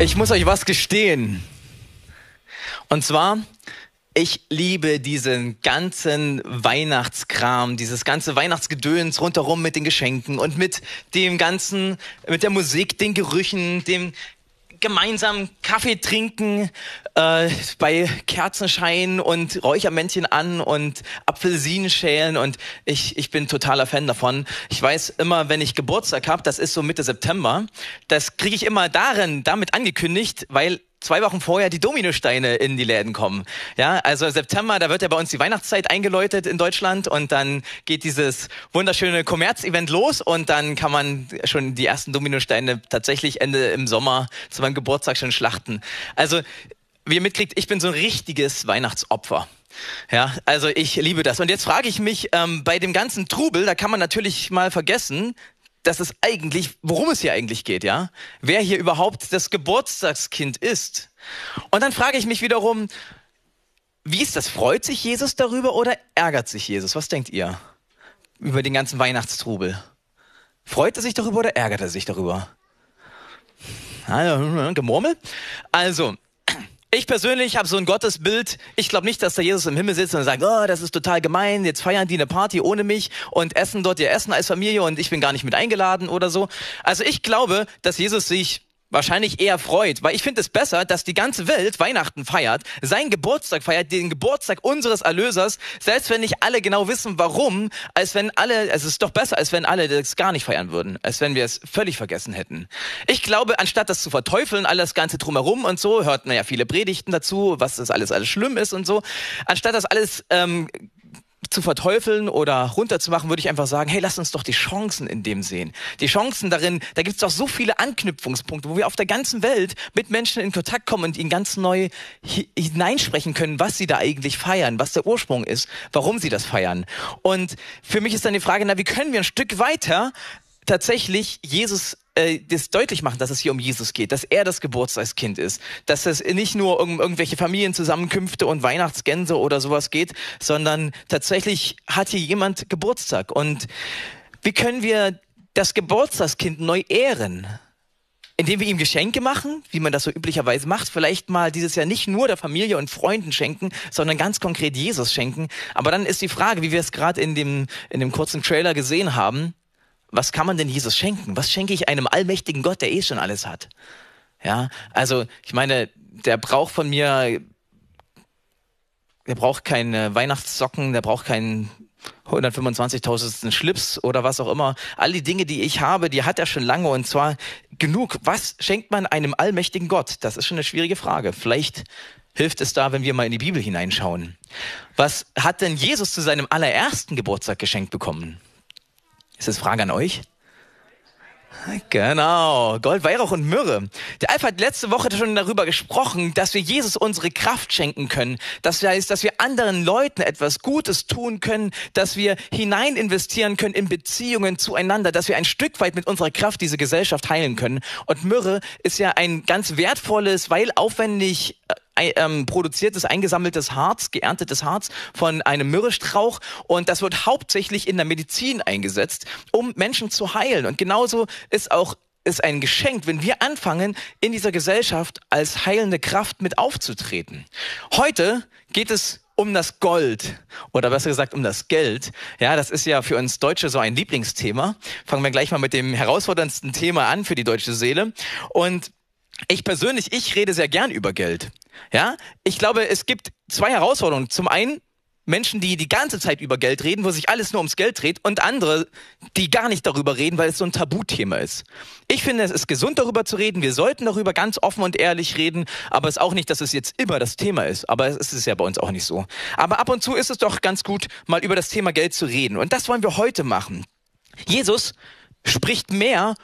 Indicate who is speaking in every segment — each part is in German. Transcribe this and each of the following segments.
Speaker 1: Ich muss euch was gestehen. Und zwar, ich liebe diesen ganzen Weihnachtskram, dieses ganze Weihnachtsgedöns rundherum mit den Geschenken und mit dem ganzen, mit der Musik, den Gerüchen, dem gemeinsam Kaffee trinken äh, bei Kerzenschein und Räuchermännchen an und Apfelsinen schälen und ich, ich bin totaler Fan davon. Ich weiß immer, wenn ich Geburtstag habe, das ist so Mitte September, das kriege ich immer darin damit angekündigt, weil zwei Wochen vorher die Dominosteine in die Läden kommen. Ja, also September, da wird ja bei uns die Weihnachtszeit eingeläutet in Deutschland und dann geht dieses wunderschöne Kommerzevent los und dann kann man schon die ersten Dominosteine tatsächlich Ende im Sommer zu meinem Geburtstag schon schlachten. Also, wie ihr mitkriegt, ich bin so ein richtiges Weihnachtsopfer. Ja, also ich liebe das. Und jetzt frage ich mich, ähm, bei dem ganzen Trubel, da kann man natürlich mal vergessen, dass es eigentlich, worum es hier eigentlich geht, ja? Wer hier überhaupt das Geburtstagskind ist. Und dann frage ich mich wiederum, wie ist das? Freut sich Jesus darüber oder ärgert sich Jesus? Was denkt ihr über den ganzen Weihnachtstrubel? Freut er sich darüber oder ärgert er sich darüber? Also, Gemurmel? Also, ich persönlich habe so ein Gottesbild. Ich glaube nicht, dass da Jesus im Himmel sitzt und sagt, oh, das ist total gemein, jetzt feiern die eine Party ohne mich und essen dort ihr Essen als Familie und ich bin gar nicht mit eingeladen oder so. Also ich glaube, dass Jesus sich wahrscheinlich eher freut, weil ich finde es besser, dass die ganze Welt Weihnachten feiert, seinen Geburtstag feiert, den Geburtstag unseres Erlösers, selbst wenn nicht alle genau wissen, warum, als wenn alle, es ist doch besser, als wenn alle das gar nicht feiern würden, als wenn wir es völlig vergessen hätten. Ich glaube, anstatt das zu verteufeln, alles Ganze drumherum und so, hört man ja viele Predigten dazu, was das alles alles schlimm ist und so, anstatt das alles ähm, zu verteufeln oder runterzumachen, würde ich einfach sagen, hey, lass uns doch die Chancen in dem sehen. Die Chancen darin, da gibt es doch so viele Anknüpfungspunkte, wo wir auf der ganzen Welt mit Menschen in Kontakt kommen und ihnen ganz neu hineinsprechen können, was sie da eigentlich feiern, was der Ursprung ist, warum sie das feiern. Und für mich ist dann die Frage, na, wie können wir ein Stück weiter tatsächlich Jesus äh, das deutlich machen, dass es hier um Jesus geht, dass er das Geburtstagskind ist, dass es nicht nur um irgendwelche Familienzusammenkünfte und Weihnachtsgänse oder sowas geht, sondern tatsächlich hat hier jemand Geburtstag. Und wie können wir das Geburtstagskind neu ehren? indem wir ihm Geschenke machen, wie man das so üblicherweise macht, vielleicht mal dieses Jahr nicht nur der Familie und Freunden schenken, sondern ganz konkret Jesus schenken. Aber dann ist die Frage, wie wir es gerade in dem, in dem kurzen Trailer gesehen haben, was kann man denn Jesus schenken? Was schenke ich einem allmächtigen Gott, der eh schon alles hat? Ja, also ich meine, der braucht von mir, der braucht keine Weihnachtssocken, der braucht keinen 125.000. Schlips oder was auch immer. All die Dinge, die ich habe, die hat er schon lange und zwar genug. Was schenkt man einem allmächtigen Gott? Das ist schon eine schwierige Frage. Vielleicht hilft es da, wenn wir mal in die Bibel hineinschauen. Was hat denn Jesus zu seinem allerersten Geburtstag geschenkt bekommen? Ist das Frage an euch? Genau, Gold, Weihrauch und Myrrhe. Der Alpha hat letzte Woche schon darüber gesprochen, dass wir Jesus unsere Kraft schenken können. Das heißt, dass wir anderen Leuten etwas Gutes tun können, dass wir hinein investieren können in Beziehungen zueinander, dass wir ein Stück weit mit unserer Kraft diese Gesellschaft heilen können. Und Myrrhe ist ja ein ganz wertvolles, weil aufwendig äh, ähm, produziertes, eingesammeltes Harz, geerntetes Harz von einem Myrrhestrauch und das wird hauptsächlich in der Medizin eingesetzt, um Menschen zu heilen. Und genauso ist auch ist ein Geschenk, wenn wir anfangen, in dieser Gesellschaft als heilende Kraft mit aufzutreten. Heute geht es um das Gold oder besser gesagt um das Geld. Ja, das ist ja für uns Deutsche so ein Lieblingsthema. Fangen wir gleich mal mit dem herausforderndsten Thema an für die deutsche Seele. Und ich persönlich, ich rede sehr gern über Geld. Ja, ich glaube, es gibt zwei Herausforderungen. Zum einen Menschen, die die ganze Zeit über Geld reden, wo sich alles nur ums Geld dreht, und andere, die gar nicht darüber reden, weil es so ein Tabuthema ist. Ich finde, es ist gesund, darüber zu reden. Wir sollten darüber ganz offen und ehrlich reden, aber es ist auch nicht, dass es jetzt immer das Thema ist. Aber es ist ja bei uns auch nicht so. Aber ab und zu ist es doch ganz gut, mal über das Thema Geld zu reden. Und das wollen wir heute machen. Jesus spricht mehr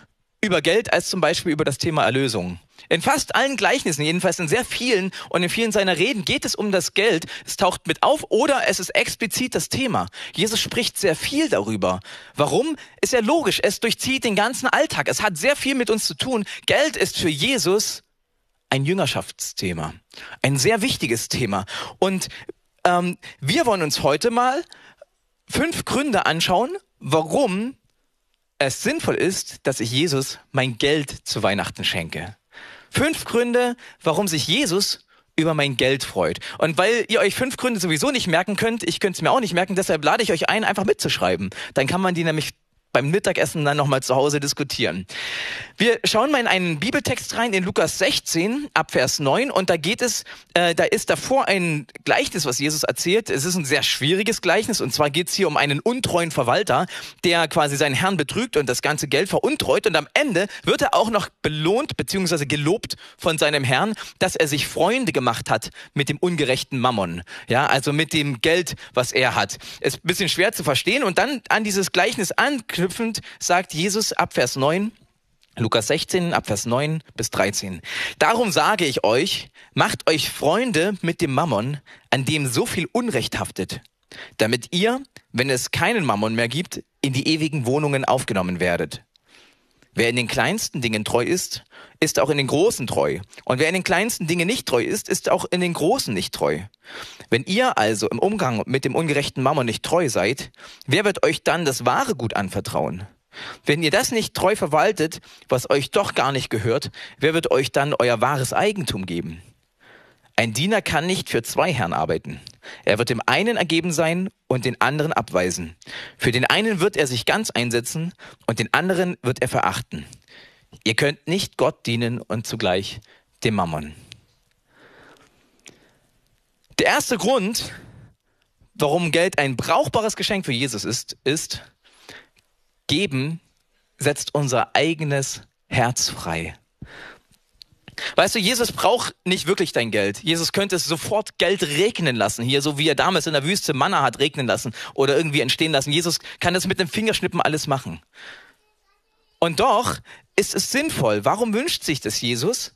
Speaker 1: über Geld als zum Beispiel über das Thema Erlösung. In fast allen Gleichnissen, jedenfalls in sehr vielen und in vielen seiner Reden geht es um das Geld. Es taucht mit auf oder es ist explizit das Thema. Jesus spricht sehr viel darüber. Warum? Ist ja logisch. Es durchzieht den ganzen Alltag. Es hat sehr viel mit uns zu tun. Geld ist für Jesus ein Jüngerschaftsthema. Ein sehr wichtiges Thema. Und ähm, wir wollen uns heute mal fünf Gründe anschauen, warum es sinnvoll ist, dass ich Jesus mein Geld zu Weihnachten schenke. Fünf Gründe, warum sich Jesus über mein Geld freut. Und weil ihr euch fünf Gründe sowieso nicht merken könnt, ich könnte es mir auch nicht merken, deshalb lade ich euch ein, einfach mitzuschreiben. Dann kann man die nämlich beim Mittagessen dann nochmal zu Hause diskutieren. Wir schauen mal in einen Bibeltext rein, in Lukas 16, ab Vers 9, und da geht es, äh, da ist davor ein Gleichnis, was Jesus erzählt. Es ist ein sehr schwieriges Gleichnis, und zwar geht es hier um einen untreuen Verwalter, der quasi seinen Herrn betrügt und das ganze Geld veruntreut, und am Ende wird er auch noch belohnt bzw. gelobt von seinem Herrn, dass er sich Freunde gemacht hat mit dem ungerechten Mammon, ja, also mit dem Geld, was er hat. Ist ein bisschen schwer zu verstehen, und dann an dieses Gleichnis anknüpfen, anknüpfend sagt Jesus ab Vers 9, Lukas 16, ab Vers 9 bis 13. Darum sage ich euch, macht euch Freunde mit dem Mammon, an dem so viel Unrecht haftet, damit ihr, wenn es keinen Mammon mehr gibt, in die ewigen Wohnungen aufgenommen werdet. Wer in den kleinsten Dingen treu ist, ist auch in den großen treu. Und wer in den kleinsten Dingen nicht treu ist, ist auch in den großen nicht treu. Wenn ihr also im Umgang mit dem ungerechten Mammon nicht treu seid, wer wird euch dann das wahre Gut anvertrauen? Wenn ihr das nicht treu verwaltet, was euch doch gar nicht gehört, wer wird euch dann euer wahres Eigentum geben? Ein Diener kann nicht für zwei Herren arbeiten. Er wird dem einen ergeben sein und den anderen abweisen. Für den einen wird er sich ganz einsetzen und den anderen wird er verachten. Ihr könnt nicht Gott dienen und zugleich dem Mammon. Der erste Grund, warum Geld ein brauchbares Geschenk für Jesus ist, ist, geben setzt unser eigenes Herz frei. Weißt du, Jesus braucht nicht wirklich dein Geld. Jesus könnte es sofort Geld regnen lassen, hier so wie er damals in der Wüste Manna hat regnen lassen oder irgendwie entstehen lassen. Jesus kann das mit dem Fingerschnippen alles machen. Und doch ist es sinnvoll. Warum wünscht sich das Jesus?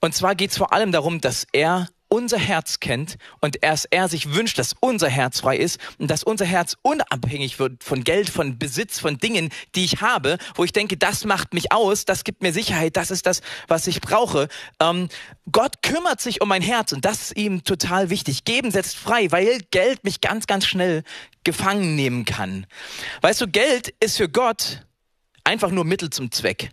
Speaker 1: Und zwar geht es vor allem darum, dass er unser Herz kennt und erst er sich wünscht, dass unser Herz frei ist und dass unser Herz unabhängig wird von Geld, von Besitz, von Dingen, die ich habe, wo ich denke, das macht mich aus, das gibt mir Sicherheit, das ist das, was ich brauche. Ähm, Gott kümmert sich um mein Herz und das ist ihm total wichtig. Geben setzt frei, weil Geld mich ganz, ganz schnell gefangen nehmen kann. Weißt du, Geld ist für Gott einfach nur Mittel zum Zweck.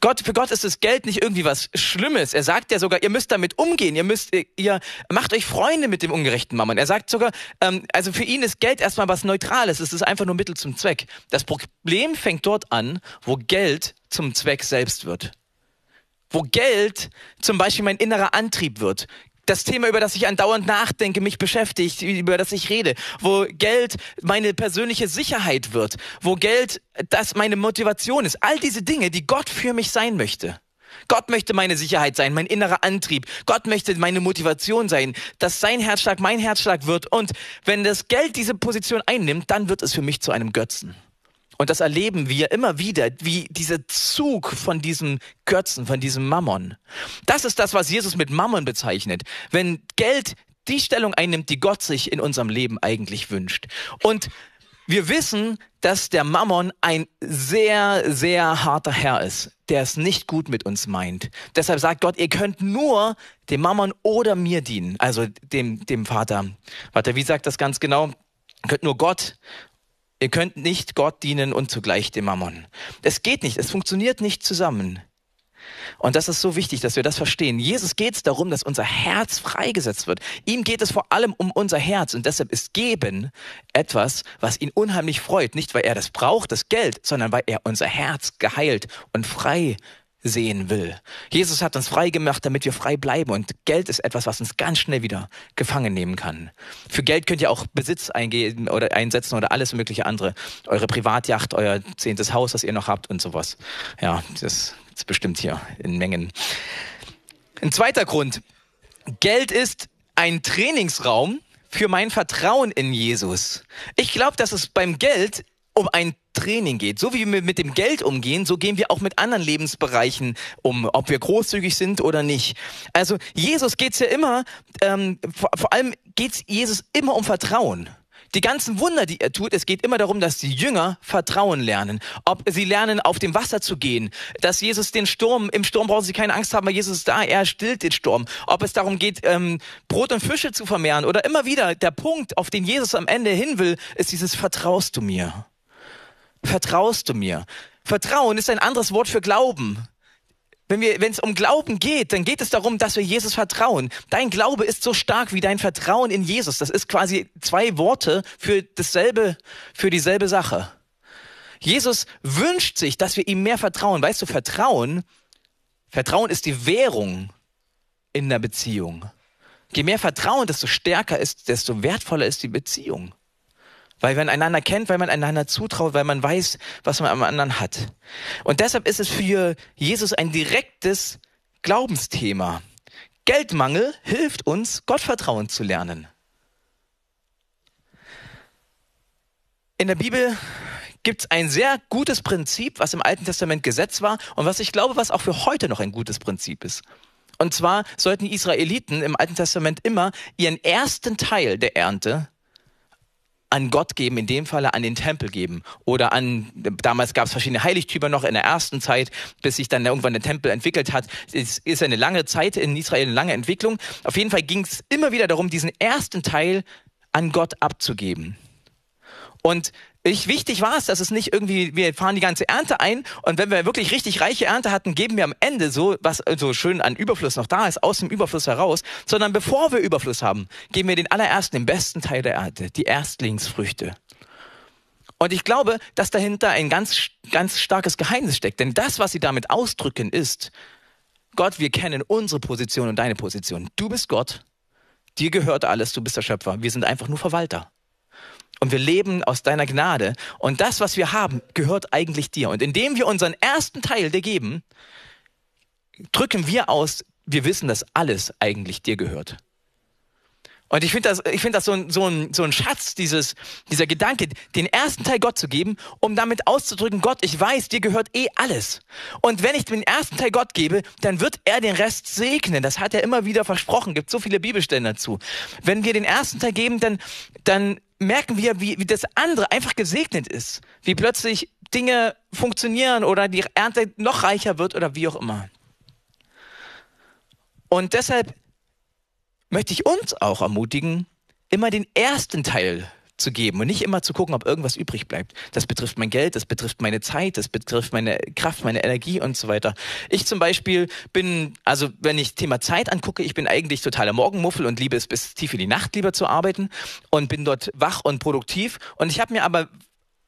Speaker 1: Gott, für Gott ist das Geld nicht irgendwie was Schlimmes. Er sagt ja sogar, ihr müsst damit umgehen. Ihr müsst, ihr macht euch Freunde mit dem ungerechten Mammon. Er sagt sogar, ähm, also für ihn ist Geld erstmal was Neutrales. Es ist einfach nur Mittel zum Zweck. Das Problem fängt dort an, wo Geld zum Zweck selbst wird wo Geld zum Beispiel mein innerer Antrieb wird das Thema, über das ich andauernd nachdenke, mich beschäftigt, über das ich rede, wo Geld meine persönliche Sicherheit wird, wo Geld das meine Motivation ist. All diese Dinge, die Gott für mich sein möchte. Gott möchte meine Sicherheit sein, mein innerer Antrieb. Gott möchte meine Motivation sein, dass sein Herzschlag mein Herzschlag wird. Und wenn das Geld diese Position einnimmt, dann wird es für mich zu einem Götzen. Und das erleben wir immer wieder, wie dieser Zug von diesem Götzen, von diesem Mammon. Das ist das, was Jesus mit Mammon bezeichnet. Wenn Geld die Stellung einnimmt, die Gott sich in unserem Leben eigentlich wünscht. Und wir wissen, dass der Mammon ein sehr, sehr harter Herr ist, der es nicht gut mit uns meint. Deshalb sagt Gott, ihr könnt nur dem Mammon oder mir dienen, also dem, dem Vater. Warte, wie sagt das ganz genau? Ihr könnt nur Gott Ihr könnt nicht Gott dienen und zugleich dem Mammon. Es geht nicht, es funktioniert nicht zusammen. Und das ist so wichtig, dass wir das verstehen. Jesus geht es darum, dass unser Herz freigesetzt wird. Ihm geht es vor allem um unser Herz. Und deshalb ist Geben etwas, was ihn unheimlich freut. Nicht, weil er das braucht, das Geld, sondern weil er unser Herz geheilt und frei sehen will. Jesus hat uns frei gemacht, damit wir frei bleiben. Und Geld ist etwas, was uns ganz schnell wieder gefangen nehmen kann. Für Geld könnt ihr auch Besitz eingehen oder einsetzen oder alles mögliche andere. Eure Privatjacht, euer zehntes Haus, das ihr noch habt und sowas. Ja, das ist bestimmt hier in Mengen. Ein zweiter Grund. Geld ist ein Trainingsraum für mein Vertrauen in Jesus. Ich glaube, dass es beim Geld um ein Training geht. So wie wir mit dem Geld umgehen, so gehen wir auch mit anderen Lebensbereichen um, ob wir großzügig sind oder nicht. Also Jesus geht's ja immer, ähm, vor, vor allem geht's Jesus immer um Vertrauen. Die ganzen Wunder, die er tut, es geht immer darum, dass die Jünger Vertrauen lernen. Ob sie lernen, auf dem Wasser zu gehen, dass Jesus den Sturm, im Sturm brauchen sie keine Angst haben, weil Jesus ist da, er stillt den Sturm. Ob es darum geht, ähm, Brot und Fische zu vermehren oder immer wieder der Punkt, auf den Jesus am Ende hin will, ist dieses Vertraust du mir? Vertraust du mir? Vertrauen ist ein anderes Wort für Glauben. wenn es um Glauben geht, dann geht es darum, dass wir Jesus vertrauen. Dein Glaube ist so stark wie dein Vertrauen in Jesus. Das ist quasi zwei Worte für dasselbe, für dieselbe Sache. Jesus wünscht sich, dass wir ihm mehr vertrauen. Weißt du, Vertrauen, Vertrauen ist die Währung in der Beziehung. Je mehr Vertrauen, desto stärker ist, desto wertvoller ist die Beziehung. Weil man einander kennt, weil man einander zutraut, weil man weiß, was man am anderen hat. Und deshalb ist es für Jesus ein direktes Glaubensthema. Geldmangel hilft uns, Gottvertrauen zu lernen. In der Bibel gibt es ein sehr gutes Prinzip, was im Alten Testament Gesetz war und was ich glaube, was auch für heute noch ein gutes Prinzip ist. Und zwar sollten die Israeliten im Alten Testament immer ihren ersten Teil der Ernte an Gott geben, in dem Falle an den Tempel geben. Oder an, damals gab es verschiedene Heiligtümer noch in der ersten Zeit, bis sich dann irgendwann der Tempel entwickelt hat. Es ist eine lange Zeit in Israel, eine lange Entwicklung. Auf jeden Fall ging es immer wieder darum, diesen ersten Teil an Gott abzugeben. Und ich, wichtig war es, dass es nicht irgendwie, wir fahren die ganze Ernte ein und wenn wir wirklich richtig reiche Ernte hatten, geben wir am Ende so, was so schön an Überfluss noch da ist, aus dem Überfluss heraus, sondern bevor wir Überfluss haben, geben wir den allerersten, den besten Teil der Ernte, die Erstlingsfrüchte. Und ich glaube, dass dahinter ein ganz, ganz starkes Geheimnis steckt, denn das, was sie damit ausdrücken, ist, Gott, wir kennen unsere Position und deine Position. Du bist Gott, dir gehört alles, du bist der Schöpfer, wir sind einfach nur Verwalter. Und wir leben aus deiner Gnade. Und das, was wir haben, gehört eigentlich dir. Und indem wir unseren ersten Teil dir geben, drücken wir aus, wir wissen, dass alles eigentlich dir gehört. Und ich finde das, ich finde das so ein, so, ein, so ein Schatz, dieses, dieser Gedanke, den ersten Teil Gott zu geben, um damit auszudrücken, Gott, ich weiß, dir gehört eh alles. Und wenn ich den ersten Teil Gott gebe, dann wird er den Rest segnen. Das hat er immer wieder versprochen. Gibt so viele Bibelstellen dazu. Wenn wir den ersten Teil geben, dann, dann merken wir, wie, wie das andere einfach gesegnet ist. Wie plötzlich Dinge funktionieren oder die Ernte noch reicher wird oder wie auch immer. Und deshalb möchte ich uns auch ermutigen, immer den ersten Teil zu geben und nicht immer zu gucken, ob irgendwas übrig bleibt. Das betrifft mein Geld, das betrifft meine Zeit, das betrifft meine Kraft, meine Energie und so weiter. Ich zum Beispiel bin, also wenn ich Thema Zeit angucke, ich bin eigentlich totaler Morgenmuffel und liebe es bis tief in die Nacht lieber zu arbeiten und bin dort wach und produktiv. Und ich habe mir aber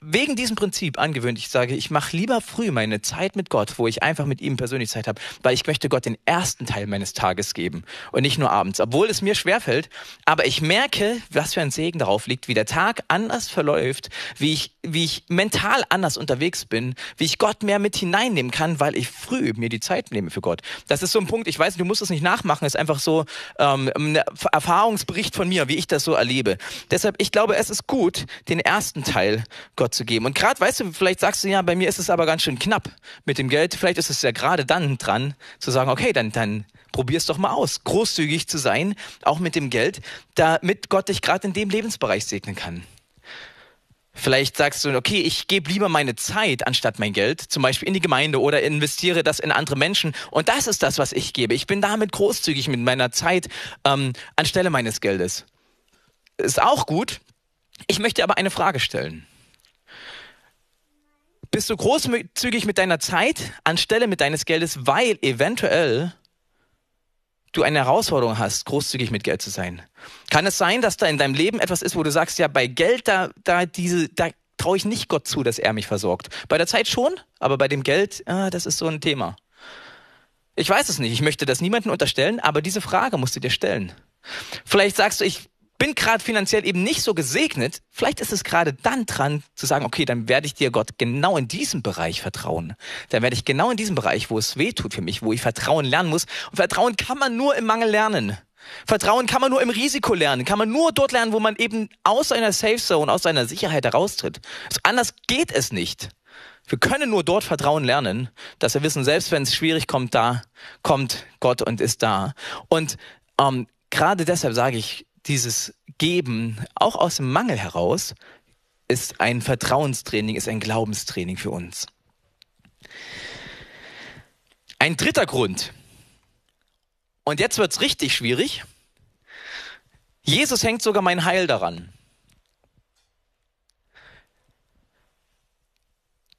Speaker 1: wegen diesem Prinzip angewöhnt. Ich sage, ich mache lieber früh meine Zeit mit Gott, wo ich einfach mit ihm persönlich Zeit habe, weil ich möchte Gott den ersten Teil meines Tages geben und nicht nur abends, obwohl es mir schwerfällt. Aber ich merke, was für ein Segen darauf liegt, wie der Tag anders verläuft, wie ich, wie ich mental anders unterwegs bin, wie ich Gott mehr mit hineinnehmen kann, weil ich früh mir die Zeit nehme für Gott. Das ist so ein Punkt, ich weiß, du musst es nicht nachmachen, ist einfach so ähm, ein Erfahrungsbericht von mir, wie ich das so erlebe. Deshalb, ich glaube, es ist gut, den ersten Teil Gott Gott zu geben. Und gerade, weißt du, vielleicht sagst du ja, bei mir ist es aber ganz schön knapp mit dem Geld. Vielleicht ist es ja gerade dann dran, zu sagen, okay, dann, dann probier es doch mal aus, großzügig zu sein, auch mit dem Geld, damit Gott dich gerade in dem Lebensbereich segnen kann. Vielleicht sagst du, okay, ich gebe lieber meine Zeit anstatt mein Geld, zum Beispiel in die Gemeinde oder investiere das in andere Menschen. Und das ist das, was ich gebe. Ich bin damit großzügig mit meiner Zeit ähm, anstelle meines Geldes. Ist auch gut. Ich möchte aber eine Frage stellen. Bist du großzügig mit deiner Zeit anstelle mit deines Geldes, weil eventuell du eine Herausforderung hast, großzügig mit Geld zu sein? Kann es sein, dass da in deinem Leben etwas ist, wo du sagst, ja, bei Geld, da, da, diese, da traue ich nicht Gott zu, dass er mich versorgt. Bei der Zeit schon, aber bei dem Geld, ah, das ist so ein Thema. Ich weiß es nicht, ich möchte das niemandem unterstellen, aber diese Frage musst du dir stellen. Vielleicht sagst du, ich bin gerade finanziell eben nicht so gesegnet, vielleicht ist es gerade dann dran zu sagen, okay, dann werde ich dir Gott genau in diesem Bereich vertrauen. Dann werde ich genau in diesem Bereich, wo es weh tut für mich, wo ich Vertrauen lernen muss. Und Vertrauen kann man nur im Mangel lernen. Vertrauen kann man nur im Risiko lernen, kann man nur dort lernen, wo man eben aus seiner Safe Zone, aus seiner Sicherheit heraustritt. Also anders geht es nicht. Wir können nur dort Vertrauen lernen, dass wir wissen, selbst wenn es schwierig kommt, da kommt Gott und ist da. Und ähm, gerade deshalb sage ich, dieses Geben, auch aus dem Mangel heraus, ist ein Vertrauenstraining, ist ein Glaubenstraining für uns. Ein dritter Grund, und jetzt wird es richtig schwierig, Jesus hängt sogar mein Heil daran.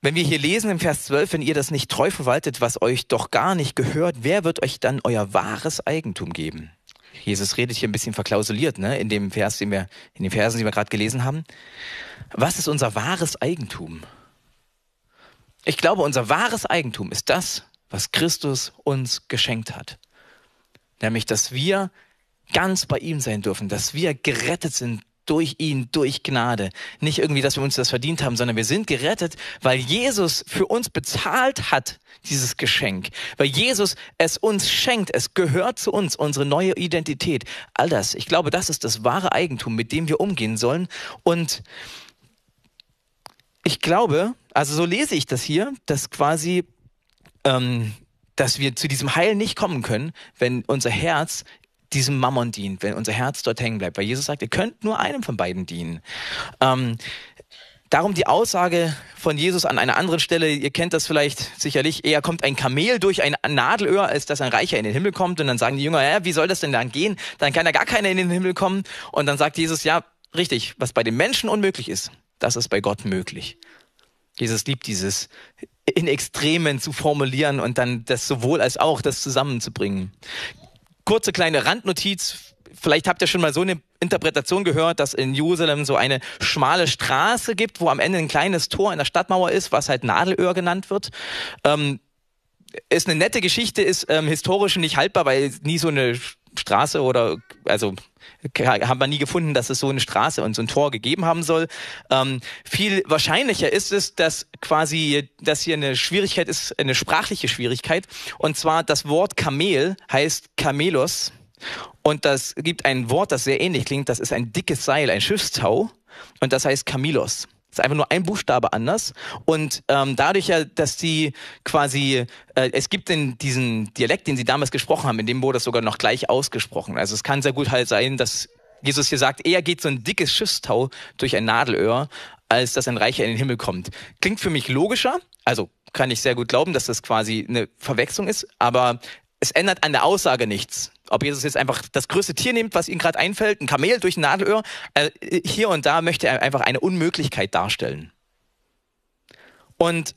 Speaker 1: Wenn wir hier lesen im Vers 12, wenn ihr das nicht treu verwaltet, was euch doch gar nicht gehört, wer wird euch dann euer wahres Eigentum geben? Jesus redet hier ein bisschen verklausuliert, ne, in dem Vers, den wir, in den Versen, die wir gerade gelesen haben. Was ist unser wahres Eigentum? Ich glaube, unser wahres Eigentum ist das, was Christus uns geschenkt hat. Nämlich, dass wir ganz bei ihm sein dürfen, dass wir gerettet sind durch ihn, durch Gnade. Nicht irgendwie, dass wir uns das verdient haben, sondern wir sind gerettet, weil Jesus für uns bezahlt hat, dieses Geschenk. Weil Jesus es uns schenkt. Es gehört zu uns, unsere neue Identität. All das. Ich glaube, das ist das wahre Eigentum, mit dem wir umgehen sollen. Und ich glaube, also so lese ich das hier, dass quasi, ähm, dass wir zu diesem Heil nicht kommen können, wenn unser Herz diesem Mammon dient, wenn unser Herz dort hängen bleibt. Weil Jesus sagt, ihr könnt nur einem von beiden dienen. Ähm, Darum die Aussage von Jesus an einer anderen Stelle, ihr kennt das vielleicht sicherlich, eher kommt ein Kamel durch ein Nadelöhr, als dass ein Reicher in den Himmel kommt. Und dann sagen die Jünger, ja, wie soll das denn dann gehen? Dann kann ja gar keiner in den Himmel kommen. Und dann sagt Jesus, ja, richtig, was bei den Menschen unmöglich ist, das ist bei Gott möglich. Jesus liebt dieses in Extremen zu formulieren und dann das sowohl als auch das zusammenzubringen kurze kleine Randnotiz. Vielleicht habt ihr schon mal so eine Interpretation gehört, dass in Jerusalem so eine schmale Straße gibt, wo am Ende ein kleines Tor in der Stadtmauer ist, was halt Nadelöhr genannt wird. Ähm, ist eine nette Geschichte, ist ähm, historisch nicht haltbar, weil nie so eine Straße oder also haben wir nie gefunden, dass es so eine Straße und so ein Tor gegeben haben soll. Ähm, viel wahrscheinlicher ist es, dass quasi, dass hier eine Schwierigkeit ist, eine sprachliche Schwierigkeit. Und zwar das Wort Kamel heißt Kamelos. Und das gibt ein Wort, das sehr ähnlich klingt. Das ist ein dickes Seil, ein Schiffstau. Und das heißt Kamilos ist einfach nur ein Buchstabe anders. Und ähm, dadurch ja, dass die quasi, äh, es gibt in diesen Dialekt, den sie damals gesprochen haben, in dem wurde es sogar noch gleich ausgesprochen. Also es kann sehr gut halt sein, dass Jesus hier sagt, eher geht so ein dickes Schiffstau durch ein Nadelöhr, als dass ein Reicher in den Himmel kommt. Klingt für mich logischer, also kann ich sehr gut glauben, dass das quasi eine Verwechslung ist, aber es ändert an der Aussage nichts. Ob Jesus jetzt einfach das größte Tier nimmt, was ihm gerade einfällt, ein Kamel durch ein Nadelöhr, äh, hier und da möchte er einfach eine Unmöglichkeit darstellen. Und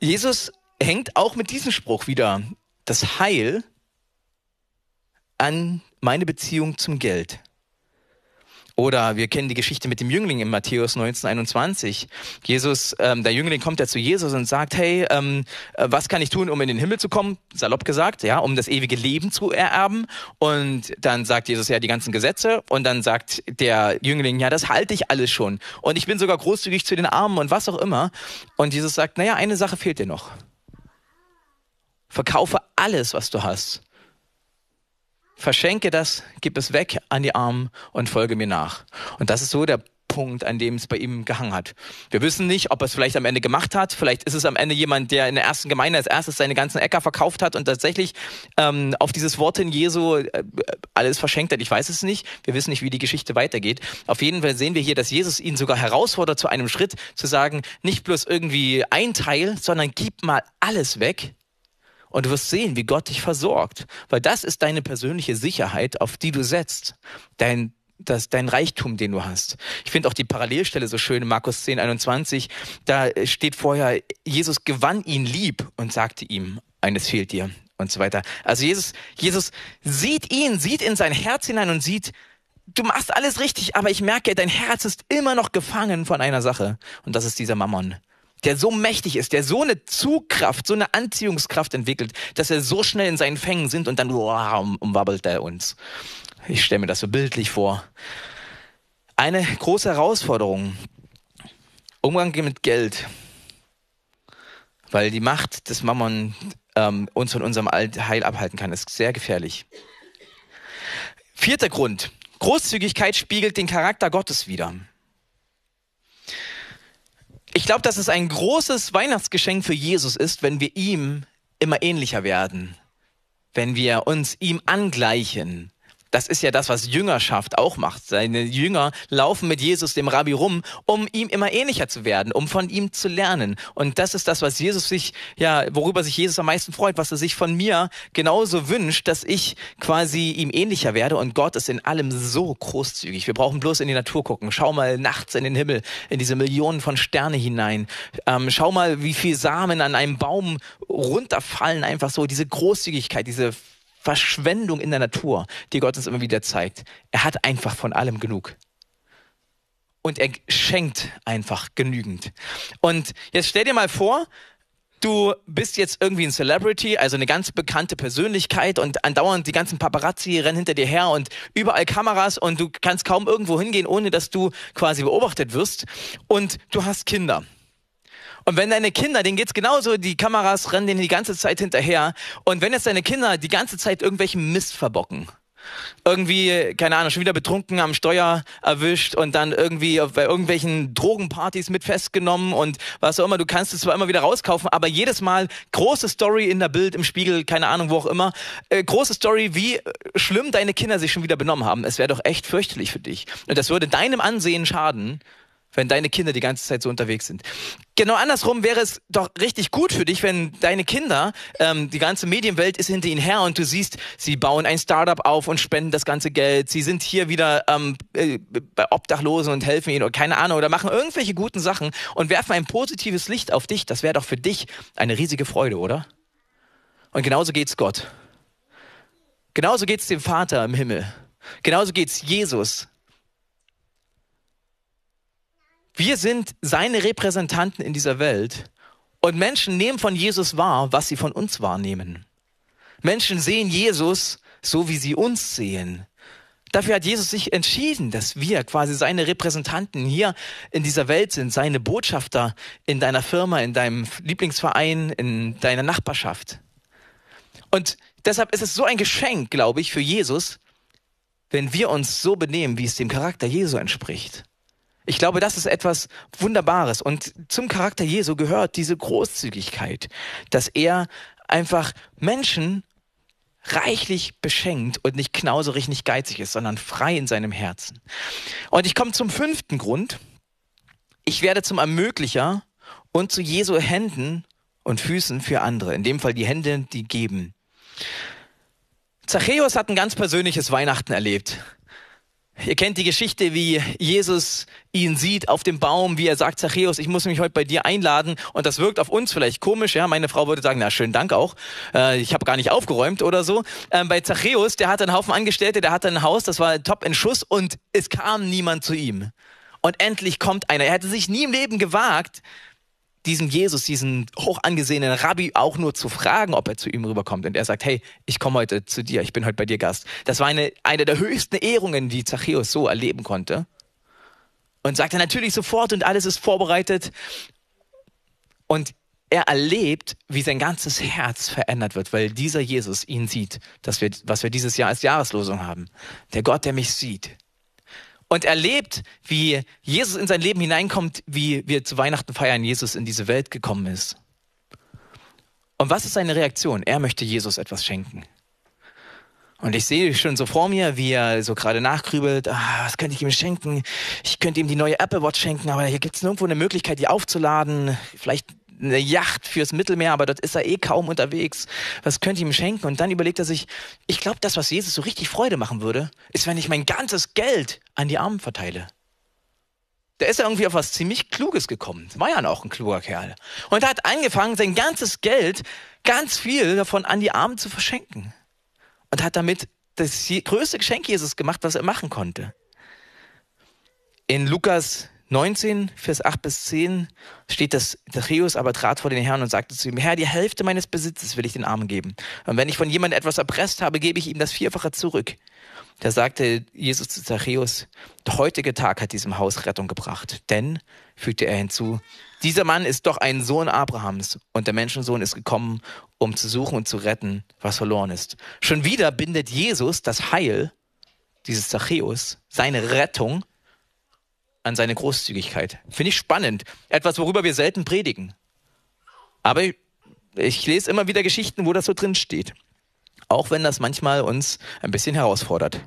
Speaker 1: Jesus hängt auch mit diesem Spruch wieder das Heil an meine Beziehung zum Geld. Oder wir kennen die Geschichte mit dem Jüngling in Matthäus 1921. Jesus, ähm, der Jüngling kommt ja zu Jesus und sagt, hey, ähm, äh, was kann ich tun, um in den Himmel zu kommen? Salopp gesagt, ja, um das ewige Leben zu ererben. Und dann sagt Jesus ja die ganzen Gesetze. Und dann sagt der Jüngling, ja, das halte ich alles schon. Und ich bin sogar großzügig zu den Armen und was auch immer. Und Jesus sagt, naja, eine Sache fehlt dir noch. Verkaufe alles, was du hast verschenke das, gib es weg an die Armen und folge mir nach. Und das ist so der Punkt, an dem es bei ihm gehangen hat. Wir wissen nicht, ob er es vielleicht am Ende gemacht hat. Vielleicht ist es am Ende jemand, der in der ersten Gemeinde als erstes seine ganzen Äcker verkauft hat und tatsächlich ähm, auf dieses Wort in Jesu äh, alles verschenkt hat. Ich weiß es nicht. Wir wissen nicht, wie die Geschichte weitergeht. Auf jeden Fall sehen wir hier, dass Jesus ihn sogar herausfordert zu einem Schritt, zu sagen, nicht bloß irgendwie ein Teil, sondern gib mal alles weg und du wirst sehen, wie Gott dich versorgt. Weil das ist deine persönliche Sicherheit, auf die du setzt. Dein, das, dein Reichtum, den du hast. Ich finde auch die Parallelstelle so schön in Markus 10, 21. Da steht vorher, Jesus gewann ihn lieb und sagte ihm, eines fehlt dir und so weiter. Also Jesus, Jesus sieht ihn, sieht in sein Herz hinein und sieht, du machst alles richtig, aber ich merke, dein Herz ist immer noch gefangen von einer Sache. Und das ist dieser Mammon der so mächtig ist, der so eine Zugkraft, so eine Anziehungskraft entwickelt, dass er so schnell in seinen Fängen sind und dann wow, umwabbelt er uns. Ich stelle mir das so bildlich vor. Eine große Herausforderung. Umgang mit Geld. Weil die Macht des Mammon ähm, uns von unserem Heil abhalten kann, ist sehr gefährlich. Vierter Grund. Großzügigkeit spiegelt den Charakter Gottes wider. Ich glaube, dass es ein großes Weihnachtsgeschenk für Jesus ist, wenn wir ihm immer ähnlicher werden, wenn wir uns ihm angleichen. Das ist ja das, was Jüngerschaft auch macht. Seine Jünger laufen mit Jesus, dem Rabbi, rum, um ihm immer ähnlicher zu werden, um von ihm zu lernen. Und das ist das, was Jesus sich, ja, worüber sich Jesus am meisten freut, was er sich von mir genauso wünscht, dass ich quasi ihm ähnlicher werde. Und Gott ist in allem so großzügig. Wir brauchen bloß in die Natur gucken. Schau mal nachts in den Himmel, in diese Millionen von Sterne hinein. Ähm, schau mal, wie viel Samen an einem Baum runterfallen, einfach so. Diese Großzügigkeit, diese Verschwendung in der Natur, die Gott uns immer wieder zeigt. Er hat einfach von allem genug. Und er schenkt einfach genügend. Und jetzt stell dir mal vor, du bist jetzt irgendwie ein Celebrity, also eine ganz bekannte Persönlichkeit und andauernd die ganzen Paparazzi rennen hinter dir her und überall Kameras und du kannst kaum irgendwo hingehen, ohne dass du quasi beobachtet wirst. Und du hast Kinder. Und wenn deine Kinder, denen geht's genauso, die Kameras rennen denen die ganze Zeit hinterher. Und wenn jetzt deine Kinder die ganze Zeit irgendwelchen Mist verbocken, irgendwie, keine Ahnung, schon wieder betrunken am Steuer erwischt und dann irgendwie bei irgendwelchen Drogenpartys mit festgenommen und was auch immer. Du kannst es zwar immer wieder rauskaufen, aber jedes Mal große Story in der Bild, im Spiegel, keine Ahnung, wo auch immer. Äh, große Story, wie schlimm deine Kinder sich schon wieder benommen haben. Es wäre doch echt fürchterlich für dich. Und das würde deinem Ansehen schaden wenn deine Kinder die ganze Zeit so unterwegs sind. Genau andersrum wäre es doch richtig gut für dich, wenn deine Kinder, ähm, die ganze Medienwelt ist hinter ihnen her und du siehst, sie bauen ein Startup auf und spenden das ganze Geld, sie sind hier wieder ähm, äh, bei Obdachlosen und helfen ihnen oder keine Ahnung oder machen irgendwelche guten Sachen und werfen ein positives Licht auf dich. Das wäre doch für dich eine riesige Freude, oder? Und genauso geht's Gott. Genauso geht's dem Vater im Himmel. Genauso geht's Jesus, Wir sind seine Repräsentanten in dieser Welt und Menschen nehmen von Jesus wahr, was sie von uns wahrnehmen. Menschen sehen Jesus so, wie sie uns sehen. Dafür hat Jesus sich entschieden, dass wir quasi seine Repräsentanten hier in dieser Welt sind, seine Botschafter in deiner Firma, in deinem Lieblingsverein, in deiner Nachbarschaft. Und deshalb ist es so ein Geschenk, glaube ich, für Jesus, wenn wir uns so benehmen, wie es dem Charakter Jesu entspricht. Ich glaube, das ist etwas Wunderbares. Und zum Charakter Jesu gehört diese Großzügigkeit, dass er einfach Menschen reichlich beschenkt und nicht knauserig, nicht geizig ist, sondern frei in seinem Herzen. Und ich komme zum fünften Grund. Ich werde zum Ermöglicher und zu Jesu Händen und Füßen für andere. In dem Fall die Hände, die geben. Zachäus hat ein ganz persönliches Weihnachten erlebt. Ihr kennt die Geschichte, wie Jesus ihn sieht auf dem Baum, wie er sagt, Zachäus, ich muss mich heute bei dir einladen. Und das wirkt auf uns vielleicht komisch. Ja, meine Frau würde sagen, na schönen Dank auch. Äh, ich habe gar nicht aufgeräumt oder so. Ähm, bei Zachäus, der hatte einen Haufen Angestellte, der hatte ein Haus, das war top in Schuss und es kam niemand zu ihm. Und endlich kommt einer. Er hätte sich nie im Leben gewagt, diesem Jesus, diesen hoch angesehenen Rabbi auch nur zu fragen, ob er zu ihm rüberkommt. Und er sagt, hey, ich komme heute zu dir, ich bin heute bei dir Gast. Das war eine, eine der höchsten Ehrungen, die Zachäus so erleben konnte. Und sagte natürlich sofort und alles ist vorbereitet. Und er erlebt, wie sein ganzes Herz verändert wird, weil dieser Jesus ihn sieht, dass wir, was wir dieses Jahr als Jahreslosung haben. Der Gott, der mich sieht und erlebt, wie Jesus in sein Leben hineinkommt, wie wir zu Weihnachten feiern, Jesus in diese Welt gekommen ist. Und was ist seine Reaktion? Er möchte Jesus etwas schenken. Und ich sehe schon so vor mir, wie er so gerade nachgrübelt, ah, was könnte ich ihm schenken? Ich könnte ihm die neue Apple Watch schenken, aber hier gibt es nirgendwo eine Möglichkeit, die aufzuladen. Vielleicht eine Yacht fürs Mittelmeer, aber dort ist er eh kaum unterwegs. Was könnte ich ihm schenken? Und dann überlegt er sich, ich glaube, das, was Jesus so richtig Freude machen würde, ist, wenn ich mein ganzes Geld an die Armen verteile. Der ist ja irgendwie auf was ziemlich Kluges gekommen. War ja auch ein kluger Kerl. Und er hat angefangen, sein ganzes Geld, ganz viel davon an die Armen zu verschenken. Und hat damit das größte Geschenk Jesus gemacht, was er machen konnte. In Lukas 19, Vers 8 bis 10 steht, dass Zachäus aber trat vor den Herrn und sagte zu ihm, Herr, die Hälfte meines Besitzes will ich den Armen geben. Und wenn ich von jemandem etwas erpresst habe, gebe ich ihm das Vierfache zurück. Da sagte Jesus zu Zachäus, der heutige Tag hat diesem Haus Rettung gebracht. Denn, fügte er hinzu, dieser Mann ist doch ein Sohn Abrahams und der Menschensohn ist gekommen, um zu suchen und zu retten, was verloren ist. Schon wieder bindet Jesus das Heil dieses Zachäus, seine Rettung an seine Großzügigkeit. Finde ich spannend. Etwas, worüber wir selten predigen. Aber ich lese immer wieder Geschichten, wo das so drin steht. Auch wenn das manchmal uns ein bisschen herausfordert.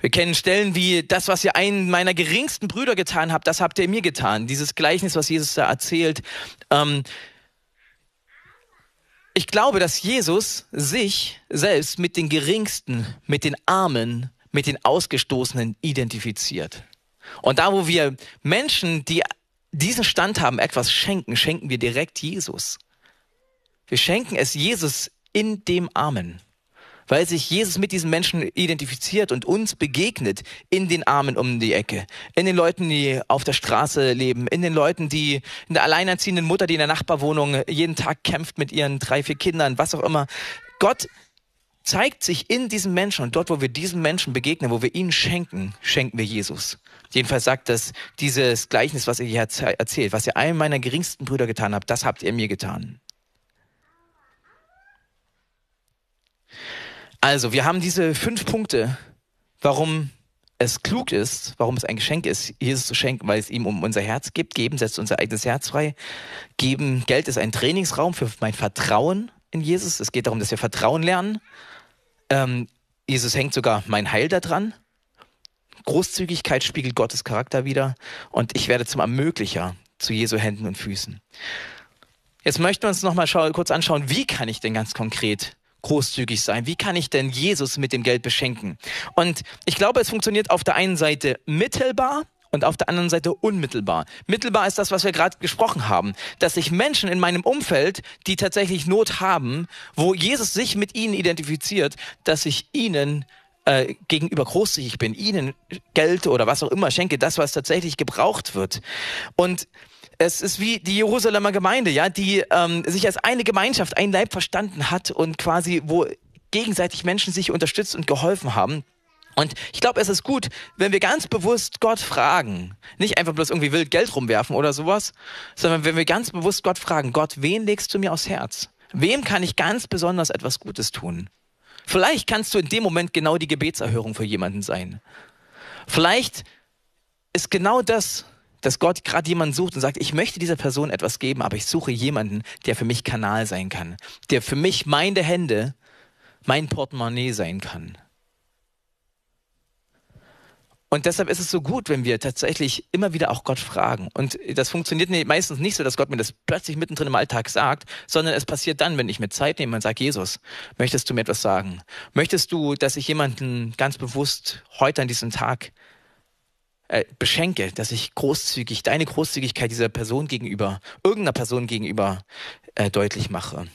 Speaker 1: Wir kennen Stellen wie das, was ihr einen meiner geringsten Brüder getan habt, das habt ihr mir getan. Dieses Gleichnis, was Jesus da erzählt. Ähm, ich glaube, dass Jesus sich selbst mit den Geringsten, mit den Armen, mit den Ausgestoßenen identifiziert. Und da, wo wir Menschen, die diesen Stand haben, etwas schenken, schenken wir direkt Jesus. Wir schenken es Jesus in dem Armen weil sich Jesus mit diesen Menschen identifiziert und uns begegnet in den Armen um die Ecke, in den Leuten, die auf der Straße leben, in den Leuten, die in der alleinerziehenden Mutter, die in der Nachbarwohnung jeden Tag kämpft mit ihren drei, vier Kindern, was auch immer. Gott zeigt sich in diesen Menschen und dort, wo wir diesen Menschen begegnen, wo wir ihnen schenken, schenken wir Jesus. Jedenfalls sagt das dieses Gleichnis, was ihr hier erzählt, was ihr einem meiner geringsten Brüder getan habt, das habt ihr mir getan. Also, wir haben diese fünf Punkte, warum es klug ist, warum es ein Geschenk ist, Jesus zu schenken, weil es ihm um unser Herz geht. Geben setzt unser eigenes Herz frei. Geben, Geld ist ein Trainingsraum für mein Vertrauen in Jesus. Es geht darum, dass wir Vertrauen lernen. Ähm, Jesus hängt sogar mein Heil daran. Großzügigkeit spiegelt Gottes Charakter wider. Und ich werde zum Ermöglicher zu Jesu Händen und Füßen. Jetzt möchten wir uns noch mal kurz anschauen, wie kann ich denn ganz konkret großzügig sein? Wie kann ich denn Jesus mit dem Geld beschenken? Und ich glaube, es funktioniert auf der einen Seite mittelbar und auf der anderen Seite unmittelbar. Mittelbar ist das, was wir gerade gesprochen haben, dass sich Menschen in meinem Umfeld, die tatsächlich Not haben, wo Jesus sich mit ihnen identifiziert, dass ich ihnen äh, gegenüber großzügig bin, ihnen Geld oder was auch immer schenke, das, was tatsächlich gebraucht wird. Und es ist wie die Jerusalemer Gemeinde, ja, die ähm, sich als eine Gemeinschaft, ein Leib verstanden hat und quasi, wo gegenseitig Menschen sich unterstützt und geholfen haben. Und ich glaube, es ist gut, wenn wir ganz bewusst Gott fragen. Nicht einfach bloß irgendwie wild Geld rumwerfen oder sowas, sondern wenn wir ganz bewusst Gott fragen, Gott, wen legst du mir aufs Herz? Wem kann ich ganz besonders etwas Gutes tun? Vielleicht kannst du in dem Moment genau die Gebetserhörung für jemanden sein. Vielleicht ist genau das dass Gott gerade jemanden sucht und sagt, ich möchte dieser Person etwas geben, aber ich suche jemanden, der für mich Kanal sein kann, der für mich meine Hände, mein Portemonnaie sein kann. Und deshalb ist es so gut, wenn wir tatsächlich immer wieder auch Gott fragen. Und das funktioniert meistens nicht so, dass Gott mir das plötzlich mittendrin im Alltag sagt, sondern es passiert dann, wenn ich mir Zeit nehme und sage, Jesus, möchtest du mir etwas sagen? Möchtest du, dass ich jemanden ganz bewusst heute an diesem Tag äh, beschenke, dass ich großzügig, deine Großzügigkeit dieser Person gegenüber, irgendeiner Person gegenüber äh, deutlich mache.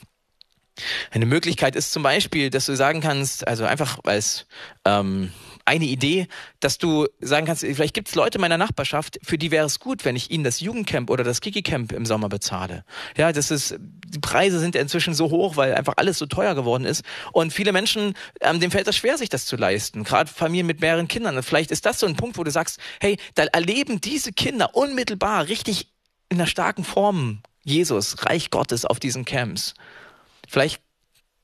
Speaker 1: Eine Möglichkeit ist zum Beispiel, dass du sagen kannst, also einfach weil es ähm, eine Idee, dass du sagen kannst, vielleicht gibt es Leute in meiner Nachbarschaft, für die wäre es gut, wenn ich ihnen das Jugendcamp oder das Kiki-Camp im Sommer bezahle. Ja, das ist, die Preise sind inzwischen so hoch, weil einfach alles so teuer geworden ist. Und viele Menschen, ähm, dem fällt es schwer, sich das zu leisten. Gerade Familien mit mehreren Kindern. Und vielleicht ist das so ein Punkt, wo du sagst, hey, da erleben diese Kinder unmittelbar richtig in einer starken Form Jesus, Reich Gottes auf diesen Camps. Vielleicht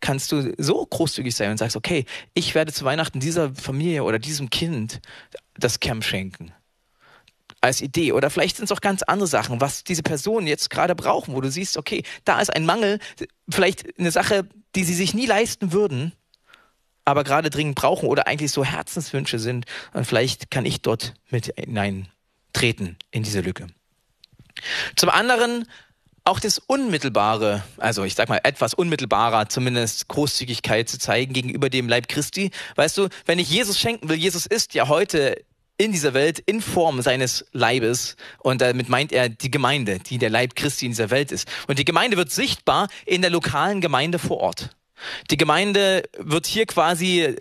Speaker 1: kannst du so großzügig sein und sagst, okay, ich werde zu Weihnachten dieser Familie oder diesem Kind das Camp schenken. Als Idee. Oder vielleicht sind es auch ganz andere Sachen, was diese Personen jetzt gerade brauchen, wo du siehst, okay, da ist ein Mangel, vielleicht eine Sache, die sie sich nie leisten würden, aber gerade dringend brauchen oder eigentlich so Herzenswünsche sind. Und vielleicht kann ich dort mit hineintreten in diese Lücke. Zum anderen auch das Unmittelbare, also ich sag mal etwas unmittelbarer, zumindest Großzügigkeit zu zeigen gegenüber dem Leib Christi. Weißt du, wenn ich Jesus schenken will, Jesus ist ja heute in dieser Welt in Form seines Leibes und damit meint er die Gemeinde, die der Leib Christi in dieser Welt ist. Und die Gemeinde wird sichtbar in der lokalen Gemeinde vor Ort. Die Gemeinde wird hier quasi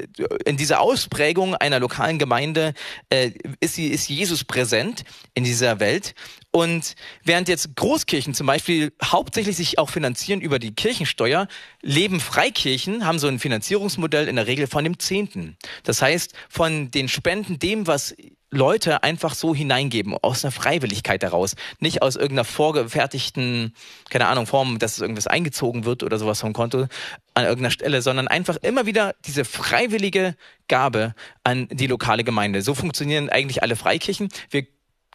Speaker 1: in dieser Ausprägung einer lokalen Gemeinde äh, ist, sie, ist Jesus präsent in dieser Welt. Und während jetzt Großkirchen zum Beispiel hauptsächlich sich auch finanzieren über die Kirchensteuer, leben Freikirchen, haben so ein Finanzierungsmodell in der Regel von dem Zehnten. Das heißt, von den Spenden, dem, was Leute einfach so hineingeben, aus einer Freiwilligkeit heraus. Nicht aus irgendeiner vorgefertigten, keine Ahnung, Form, dass irgendwas eingezogen wird oder sowas vom Konto an irgendeiner Stelle, sondern einfach immer wieder diese freiwillige Gabe an die lokale Gemeinde. So funktionieren eigentlich alle Freikirchen. Wir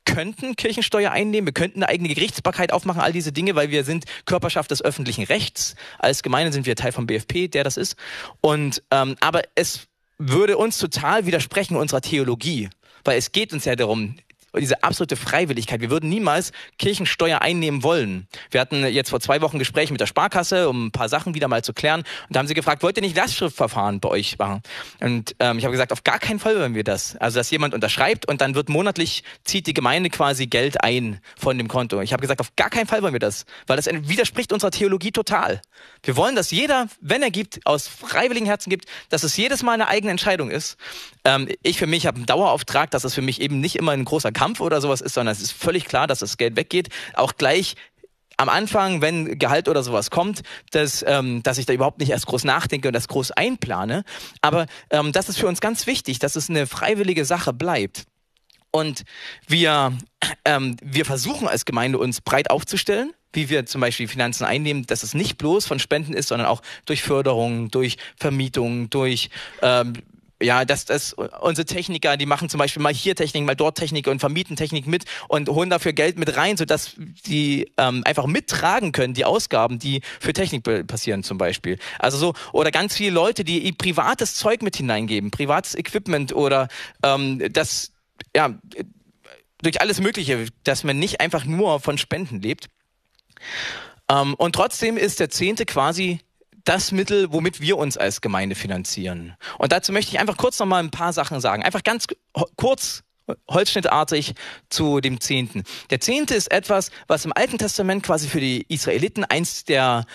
Speaker 1: könnten Kirchensteuer einnehmen, wir könnten eine eigene Gerichtsbarkeit aufmachen, all diese Dinge, weil wir sind Körperschaft des öffentlichen Rechts. Als Gemeinde sind wir Teil vom BFP, der das ist. Und ähm, aber es würde uns total widersprechen unserer Theologie, weil es geht uns ja darum, diese absolute Freiwilligkeit. Wir würden niemals Kirchensteuer einnehmen wollen. Wir hatten jetzt vor zwei Wochen Gespräche mit der Sparkasse, um ein paar Sachen wieder mal zu klären. Und da haben sie gefragt, wollt ihr nicht Lastschriftverfahren bei euch machen? Und ähm, ich habe gesagt, auf gar keinen Fall wollen wir das. Also, dass jemand unterschreibt und dann wird monatlich, zieht die Gemeinde quasi Geld ein von dem Konto. Ich habe gesagt, auf gar keinen Fall wollen wir das, weil das widerspricht unserer Theologie total. Wir wollen, dass jeder, wenn er gibt, aus freiwilligen Herzen gibt, dass es jedes Mal eine eigene Entscheidung ist. Ähm, ich für mich habe einen Dauerauftrag, dass es für mich eben nicht immer ein großer Kampf oder sowas ist, sondern es ist völlig klar, dass das Geld weggeht. Auch gleich am Anfang, wenn Gehalt oder sowas kommt, dass, ähm, dass ich da überhaupt nicht erst groß nachdenke und das groß einplane. Aber ähm, das ist für uns ganz wichtig, dass es eine freiwillige Sache bleibt. Und wir, ähm, wir versuchen als Gemeinde uns breit aufzustellen, wie wir zum Beispiel Finanzen einnehmen, dass es nicht bloß von Spenden ist, sondern auch durch Förderung, durch Vermietung, durch ähm, ja, dass das unsere Techniker, die machen zum Beispiel mal hier Technik, mal dort Technik und vermieten Technik mit und holen dafür Geld mit rein, sodass die ähm, einfach mittragen können, die Ausgaben, die für Technik passieren zum Beispiel. Also so, oder ganz viele Leute, die privates Zeug mit hineingeben, privates Equipment oder ähm, das, ja, durch alles Mögliche, dass man nicht einfach nur von Spenden lebt. Ähm, und trotzdem ist der Zehnte quasi das Mittel, womit wir uns als Gemeinde finanzieren. Und dazu möchte ich einfach kurz noch mal ein paar Sachen sagen. Einfach ganz kurz holzschnittartig zu dem Zehnten. Der Zehnte ist etwas, was im Alten Testament quasi für die Israeliten eins der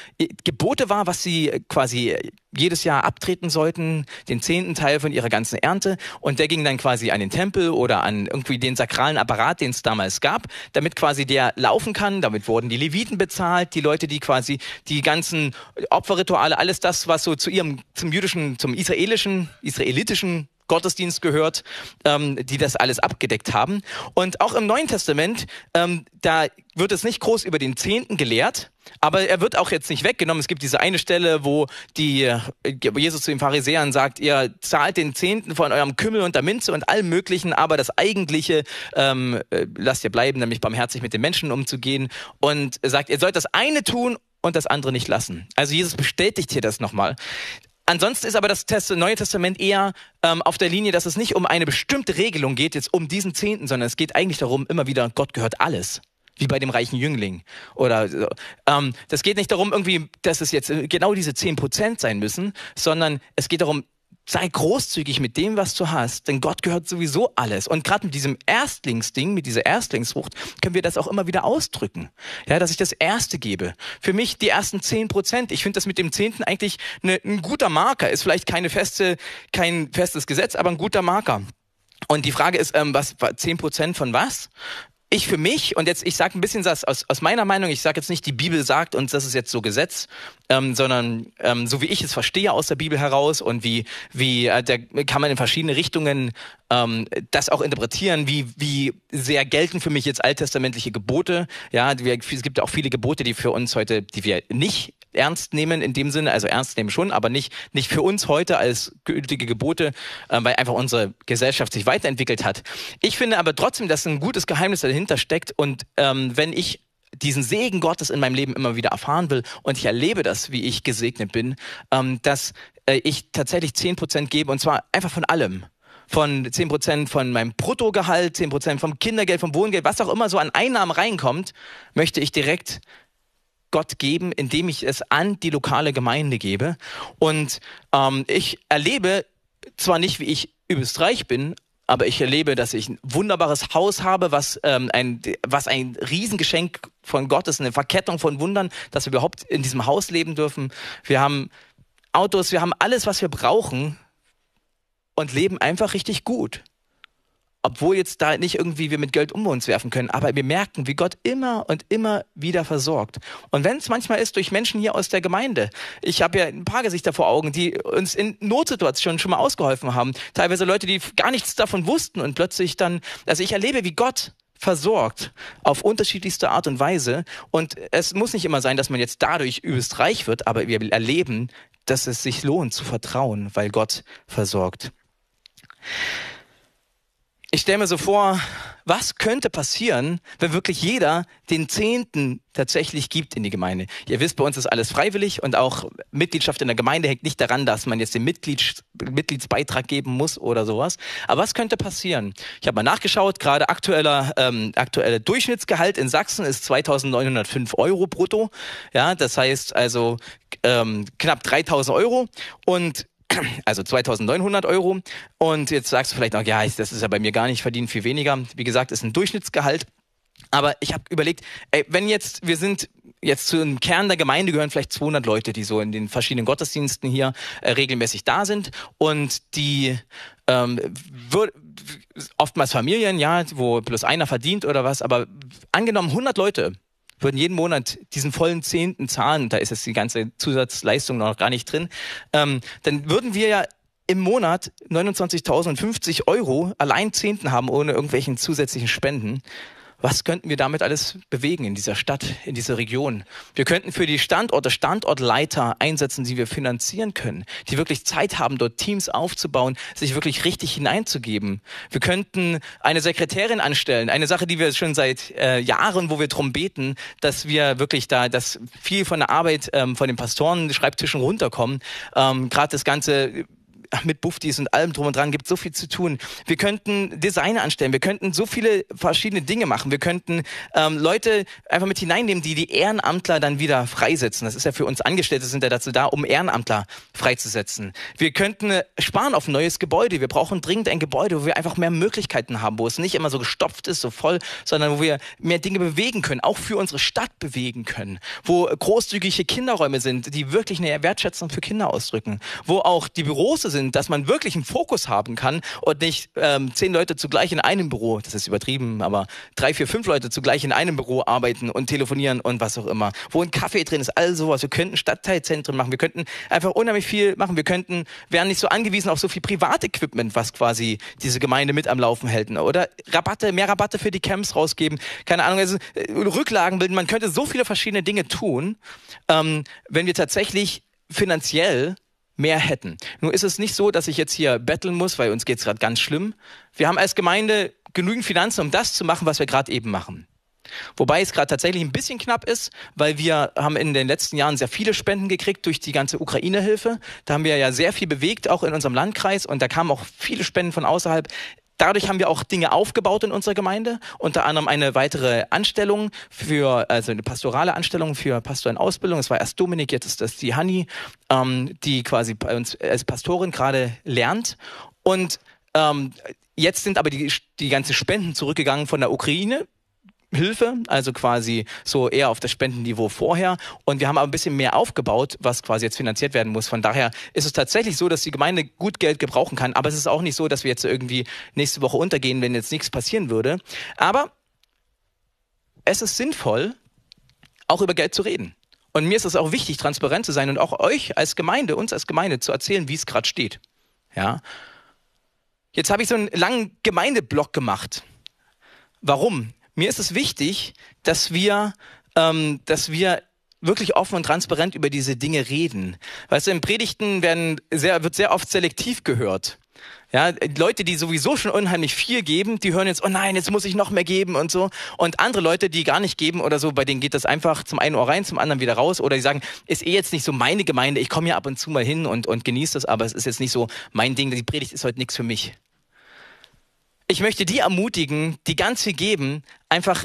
Speaker 1: Gebote war, was sie quasi jedes Jahr abtreten sollten, den zehnten Teil von ihrer ganzen Ernte. Und der ging dann quasi an den Tempel oder an irgendwie den sakralen Apparat, den es damals gab, damit quasi der laufen kann. Damit wurden die Leviten bezahlt, die Leute, die quasi die ganzen Opferrituale, alles das, was so zu ihrem, zum jüdischen, zum israelischen, israelitischen Gottesdienst gehört, ähm, die das alles abgedeckt haben. Und auch im Neuen Testament, ähm, da wird es nicht groß über den Zehnten gelehrt, aber er wird auch jetzt nicht weggenommen. Es gibt diese eine Stelle, wo die äh, wo Jesus zu den Pharisäern sagt, ihr zahlt den Zehnten von eurem Kümmel und der Minze und allem Möglichen, aber das Eigentliche ähm, äh, lasst ihr bleiben, nämlich barmherzig mit den Menschen umzugehen. Und sagt, ihr sollt das eine tun und das andere nicht lassen. Also Jesus bestätigt hier das nochmal. Ansonsten ist aber das Test Neue Testament eher ähm, auf der Linie, dass es nicht um eine bestimmte Regelung geht, jetzt um diesen Zehnten, sondern es geht eigentlich darum, immer wieder, Gott gehört alles. Wie bei dem reichen Jüngling. Oder ähm, das geht nicht darum, irgendwie, dass es jetzt genau diese zehn Prozent sein müssen, sondern es geht darum, sei großzügig mit dem, was du hast, denn Gott gehört sowieso alles. Und gerade mit diesem Erstlingsding, mit dieser Erstlingsfrucht, können wir das auch immer wieder ausdrücken. Ja, dass ich das Erste gebe. Für mich die ersten zehn Prozent. Ich finde das mit dem Zehnten eigentlich ne, ein guter Marker. Ist vielleicht keine feste, kein festes Gesetz, aber ein guter Marker. Und die Frage ist, ähm, was zehn Prozent von was? ich für mich, und jetzt, ich sage ein bisschen das aus, aus meiner Meinung, ich sage jetzt nicht, die Bibel sagt uns, das ist jetzt so Gesetz, ähm, sondern ähm, so wie ich es verstehe aus der Bibel heraus und wie, wie äh, der kann man in verschiedene Richtungen ähm, das auch interpretieren, wie, wie sehr gelten für mich jetzt alttestamentliche Gebote. Ja, wir, es gibt auch viele Gebote, die für uns heute, die wir nicht ernst nehmen in dem Sinne, also ernst nehmen schon, aber nicht, nicht für uns heute als gültige Gebote, äh, weil einfach unsere Gesellschaft sich weiterentwickelt hat. Ich finde aber trotzdem, dass ein gutes Geheimnis dahinter steckt und ähm, wenn ich diesen Segen Gottes in meinem Leben immer wieder erfahren will und ich erlebe das, wie ich gesegnet bin, ähm, dass äh, ich tatsächlich zehn Prozent gebe und zwar einfach von allem von 10% von meinem Bruttogehalt, 10% vom Kindergeld, vom Wohngeld, was auch immer so an Einnahmen reinkommt, möchte ich direkt Gott geben, indem ich es an die lokale Gemeinde gebe. Und ähm, ich erlebe zwar nicht, wie ich übelst reich bin, aber ich erlebe, dass ich ein wunderbares Haus habe, was, ähm, ein, was ein Riesengeschenk von Gott ist, eine Verkettung von Wundern, dass wir überhaupt in diesem Haus leben dürfen. Wir haben Autos, wir haben alles, was wir brauchen und leben einfach richtig gut obwohl jetzt da nicht irgendwie wir mit Geld um uns werfen können, aber wir merken, wie Gott immer und immer wieder versorgt. Und wenn es manchmal ist durch Menschen hier aus der Gemeinde, ich habe ja ein paar Gesichter vor Augen, die uns in Notsituationen schon mal ausgeholfen haben, teilweise Leute, die gar nichts davon wussten und plötzlich dann, also ich erlebe, wie Gott versorgt auf unterschiedlichste Art und Weise und es muss nicht immer sein, dass man jetzt dadurch übelst reich wird, aber wir erleben, dass es sich lohnt zu vertrauen, weil Gott versorgt. Ich stelle mir so vor, was könnte passieren, wenn wirklich jeder den Zehnten tatsächlich gibt in die Gemeinde. Ihr wisst, bei uns ist alles freiwillig und auch Mitgliedschaft in der Gemeinde hängt nicht daran, dass man jetzt den Mitglieds Mitgliedsbeitrag geben muss oder sowas. Aber was könnte passieren? Ich habe mal nachgeschaut, gerade aktueller ähm, aktuelle Durchschnittsgehalt in Sachsen ist 2.905 Euro brutto. Ja, das heißt also ähm, knapp 3.000 Euro und also 2900 Euro. Und jetzt sagst du vielleicht noch, ja, das ist ja bei mir gar nicht verdient, viel weniger. Wie gesagt, ist ein Durchschnittsgehalt. Aber ich habe überlegt, ey, wenn jetzt, wir sind jetzt zu einem Kern der Gemeinde gehören vielleicht 200 Leute, die so in den verschiedenen Gottesdiensten hier äh, regelmäßig da sind und die ähm, wird, oftmals Familien, ja, wo bloß einer verdient oder was, aber angenommen 100 Leute würden jeden Monat diesen vollen Zehnten zahlen, da ist jetzt die ganze Zusatzleistung noch gar nicht drin, ähm, dann würden wir ja im Monat 29.050 Euro allein Zehnten haben, ohne irgendwelchen zusätzlichen Spenden was könnten wir damit alles bewegen in dieser Stadt, in dieser Region? Wir könnten für die Standorte Standortleiter einsetzen, die wir finanzieren können, die wirklich Zeit haben, dort Teams aufzubauen, sich wirklich richtig hineinzugeben. Wir könnten eine Sekretärin anstellen, eine Sache, die wir schon seit äh, Jahren, wo wir drum beten, dass wir wirklich da, dass viel von der Arbeit ähm, von den Pastoren Schreibtischen runterkommen. Ähm, Gerade das ganze mit Buffdies und allem drum und dran gibt so viel zu tun. Wir könnten Designer anstellen, wir könnten so viele verschiedene Dinge machen. Wir könnten ähm, Leute einfach mit hineinnehmen, die die Ehrenamtler dann wieder freisetzen. Das ist ja für uns Angestellte sind ja dazu da, um Ehrenamtler freizusetzen. Wir könnten äh, sparen auf ein neues Gebäude. Wir brauchen dringend ein Gebäude, wo wir einfach mehr Möglichkeiten haben, wo es nicht immer so gestopft ist, so voll, sondern wo wir mehr Dinge bewegen können, auch für unsere Stadt bewegen können, wo großzügige Kinderräume sind, die wirklich eine Wertschätzung für Kinder ausdrücken, wo auch die Büros sind, sind, dass man wirklich einen Fokus haben kann und nicht ähm, zehn Leute zugleich in einem Büro, das ist übertrieben, aber drei, vier, fünf Leute zugleich in einem Büro arbeiten und telefonieren und was auch immer. Wo ein Kaffee drin ist, all sowas. Wir könnten Stadtteilzentren machen, wir könnten einfach unheimlich viel machen. Wir könnten, wären nicht so angewiesen auf so viel Privatequipment, was quasi diese Gemeinde mit am Laufen hält. Oder Rabatte, mehr Rabatte für die Camps rausgeben. Keine Ahnung, also äh, Rücklagen bilden. Man könnte so viele verschiedene Dinge tun, ähm, wenn wir tatsächlich finanziell mehr hätten. Nun ist es nicht so, dass ich jetzt hier betteln muss, weil uns geht es gerade ganz schlimm. Wir haben als Gemeinde genügend Finanzen, um das zu machen, was wir gerade eben machen. Wobei es gerade tatsächlich ein bisschen knapp ist, weil wir haben in den letzten Jahren sehr viele Spenden gekriegt durch die ganze Ukraine-Hilfe. Da haben wir ja sehr viel bewegt, auch in unserem Landkreis. Und da kamen auch viele Spenden von außerhalb. Dadurch haben wir auch Dinge aufgebaut in unserer Gemeinde, unter anderem eine weitere Anstellung für, also eine pastorale Anstellung für Pastor in Ausbildung. Es war erst Dominik, jetzt ist das die Hanni, ähm, die quasi bei uns als Pastorin gerade lernt. Und ähm, jetzt sind aber die, die ganzen Spenden zurückgegangen von der Ukraine Hilfe, also quasi so eher auf das Spendenniveau vorher. Und wir haben aber ein bisschen mehr aufgebaut, was quasi jetzt finanziert werden muss. Von daher ist es tatsächlich so, dass die Gemeinde gut Geld gebrauchen kann. Aber es ist auch nicht so, dass wir jetzt irgendwie nächste Woche untergehen, wenn jetzt nichts passieren würde. Aber es ist sinnvoll, auch über Geld zu reden. Und mir ist es auch wichtig, transparent zu sein und auch euch als Gemeinde, uns als Gemeinde zu erzählen, wie es gerade steht. Ja. Jetzt habe ich so einen langen Gemeindeblock gemacht. Warum? Mir ist es wichtig, dass wir, ähm, dass wir wirklich offen und transparent über diese Dinge reden. Weißt du, in Predigten werden sehr, wird sehr oft selektiv gehört. Ja, Leute, die sowieso schon unheimlich viel geben, die hören jetzt, oh nein, jetzt muss ich noch mehr geben und so. Und andere Leute, die gar nicht geben oder so, bei denen geht das einfach zum einen Ohr rein, zum anderen wieder raus. Oder die sagen, ist eh jetzt nicht so meine Gemeinde, ich komme ja ab und zu mal hin und, und genieße das, aber es ist jetzt nicht so mein Ding, die Predigt ist heute nichts für mich ich möchte die ermutigen, die ganz viel geben, einfach,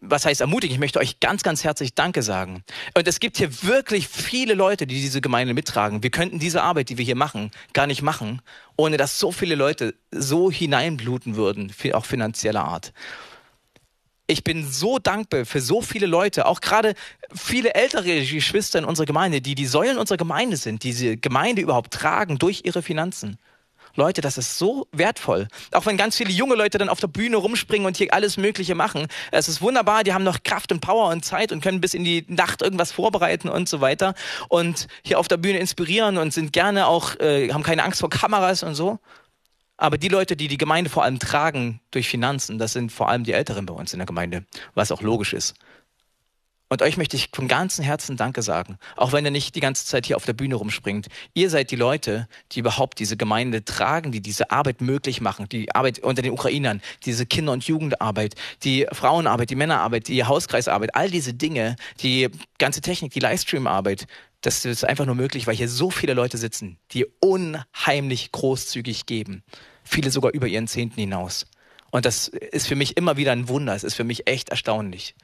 Speaker 1: was heißt ermutigen? Ich möchte euch ganz, ganz herzlich Danke sagen. Und es gibt hier wirklich viele Leute, die diese Gemeinde mittragen. Wir könnten diese Arbeit, die wir hier machen, gar nicht machen, ohne dass so viele Leute so hineinbluten würden, auch finanzieller Art. Ich bin so dankbar für so viele Leute, auch gerade viele ältere Geschwister in unserer Gemeinde, die die Säulen unserer Gemeinde sind, die diese Gemeinde überhaupt tragen durch ihre Finanzen. Leute, das ist so wertvoll. Auch wenn ganz viele junge Leute dann auf der Bühne rumspringen und hier alles Mögliche machen. Es ist wunderbar, die haben noch Kraft und Power und Zeit und können bis in die Nacht irgendwas vorbereiten und so weiter. Und hier auf der Bühne inspirieren und sind gerne auch, äh, haben keine Angst vor Kameras und so. Aber die Leute, die die Gemeinde vor allem tragen durch Finanzen, das sind vor allem die Älteren bei uns in der Gemeinde, was auch logisch ist. Und euch möchte ich von ganzem Herzen Danke sagen, auch wenn ihr nicht die ganze Zeit hier auf der Bühne rumspringt. Ihr seid die Leute, die überhaupt diese Gemeinde tragen, die diese Arbeit möglich machen, die Arbeit unter den Ukrainern, diese Kinder- und Jugendarbeit, die Frauenarbeit, die Männerarbeit, die Hauskreisarbeit, all diese Dinge, die ganze Technik, die Livestream-Arbeit. Das ist einfach nur möglich, weil hier so viele Leute sitzen, die unheimlich großzügig geben. Viele sogar über ihren Zehnten hinaus. Und das ist für mich immer wieder ein Wunder. Es ist für mich echt erstaunlich.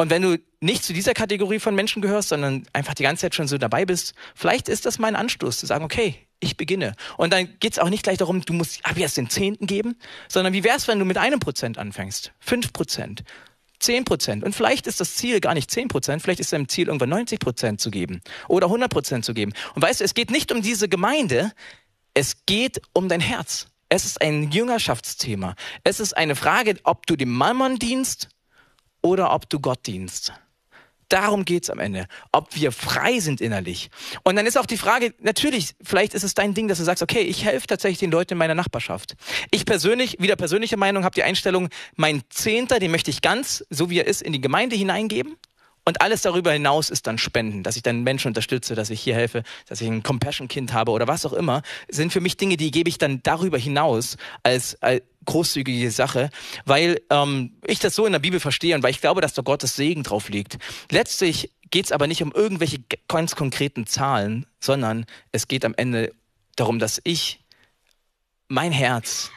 Speaker 1: Und wenn du nicht zu dieser Kategorie von Menschen gehörst, sondern einfach die ganze Zeit schon so dabei bist, vielleicht ist das mein Anstoß zu sagen, okay, ich beginne. Und dann geht es auch nicht gleich darum, du musst ab jetzt den Zehnten geben, sondern wie wäre es, wenn du mit einem Prozent anfängst? Fünf Prozent, zehn Prozent. Und vielleicht ist das Ziel gar nicht zehn Prozent, vielleicht ist dein Ziel irgendwann 90 Prozent zu geben oder 100 Prozent zu geben. Und weißt du, es geht nicht um diese Gemeinde, es geht um dein Herz. Es ist ein Jüngerschaftsthema. Es ist eine Frage, ob du dem Mammon dienst oder ob du Gott dienst. Darum geht's am Ende, ob wir frei sind innerlich. Und dann ist auch die Frage, natürlich, vielleicht ist es dein Ding, dass du sagst, okay, ich helfe tatsächlich den Leuten in meiner Nachbarschaft. Ich persönlich, wieder persönliche Meinung, habe die Einstellung, mein Zehnter, den möchte ich ganz, so wie er ist, in die Gemeinde hineingeben. Und alles darüber hinaus ist dann Spenden, dass ich dann Menschen unterstütze, dass ich hier helfe, dass ich ein Compassion-Kind habe oder was auch immer, sind für mich Dinge, die gebe ich dann darüber hinaus als, als großzügige Sache, weil ähm, ich das so in der Bibel verstehe und weil ich glaube, dass da Gottes Segen drauf liegt. Letztlich geht es aber nicht um irgendwelche ganz konkreten Zahlen, sondern es geht am Ende darum, dass ich mein Herz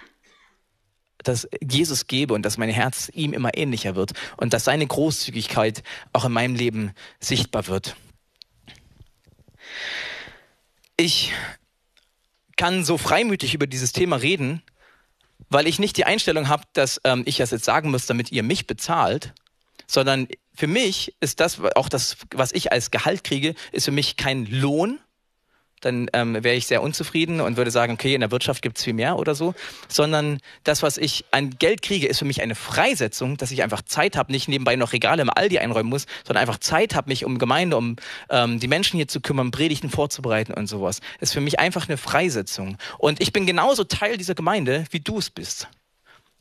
Speaker 1: dass Jesus gebe und dass mein Herz ihm immer ähnlicher wird und dass seine Großzügigkeit auch in meinem Leben sichtbar wird. Ich kann so freimütig über dieses Thema reden, weil ich nicht die Einstellung habe, dass ähm, ich das jetzt sagen muss, damit ihr mich bezahlt, sondern für mich ist das auch das, was ich als Gehalt kriege, ist für mich kein Lohn, dann ähm, wäre ich sehr unzufrieden und würde sagen, okay, in der Wirtschaft gibt es viel mehr oder so, sondern das, was ich an Geld kriege, ist für mich eine Freisetzung, dass ich einfach Zeit habe, nicht nebenbei noch Regale im Aldi einräumen muss, sondern einfach Zeit habe, mich um Gemeinde, um ähm, die Menschen hier zu kümmern, Predigten vorzubereiten und sowas. Ist für mich einfach eine Freisetzung. Und ich bin genauso Teil dieser Gemeinde, wie du es bist.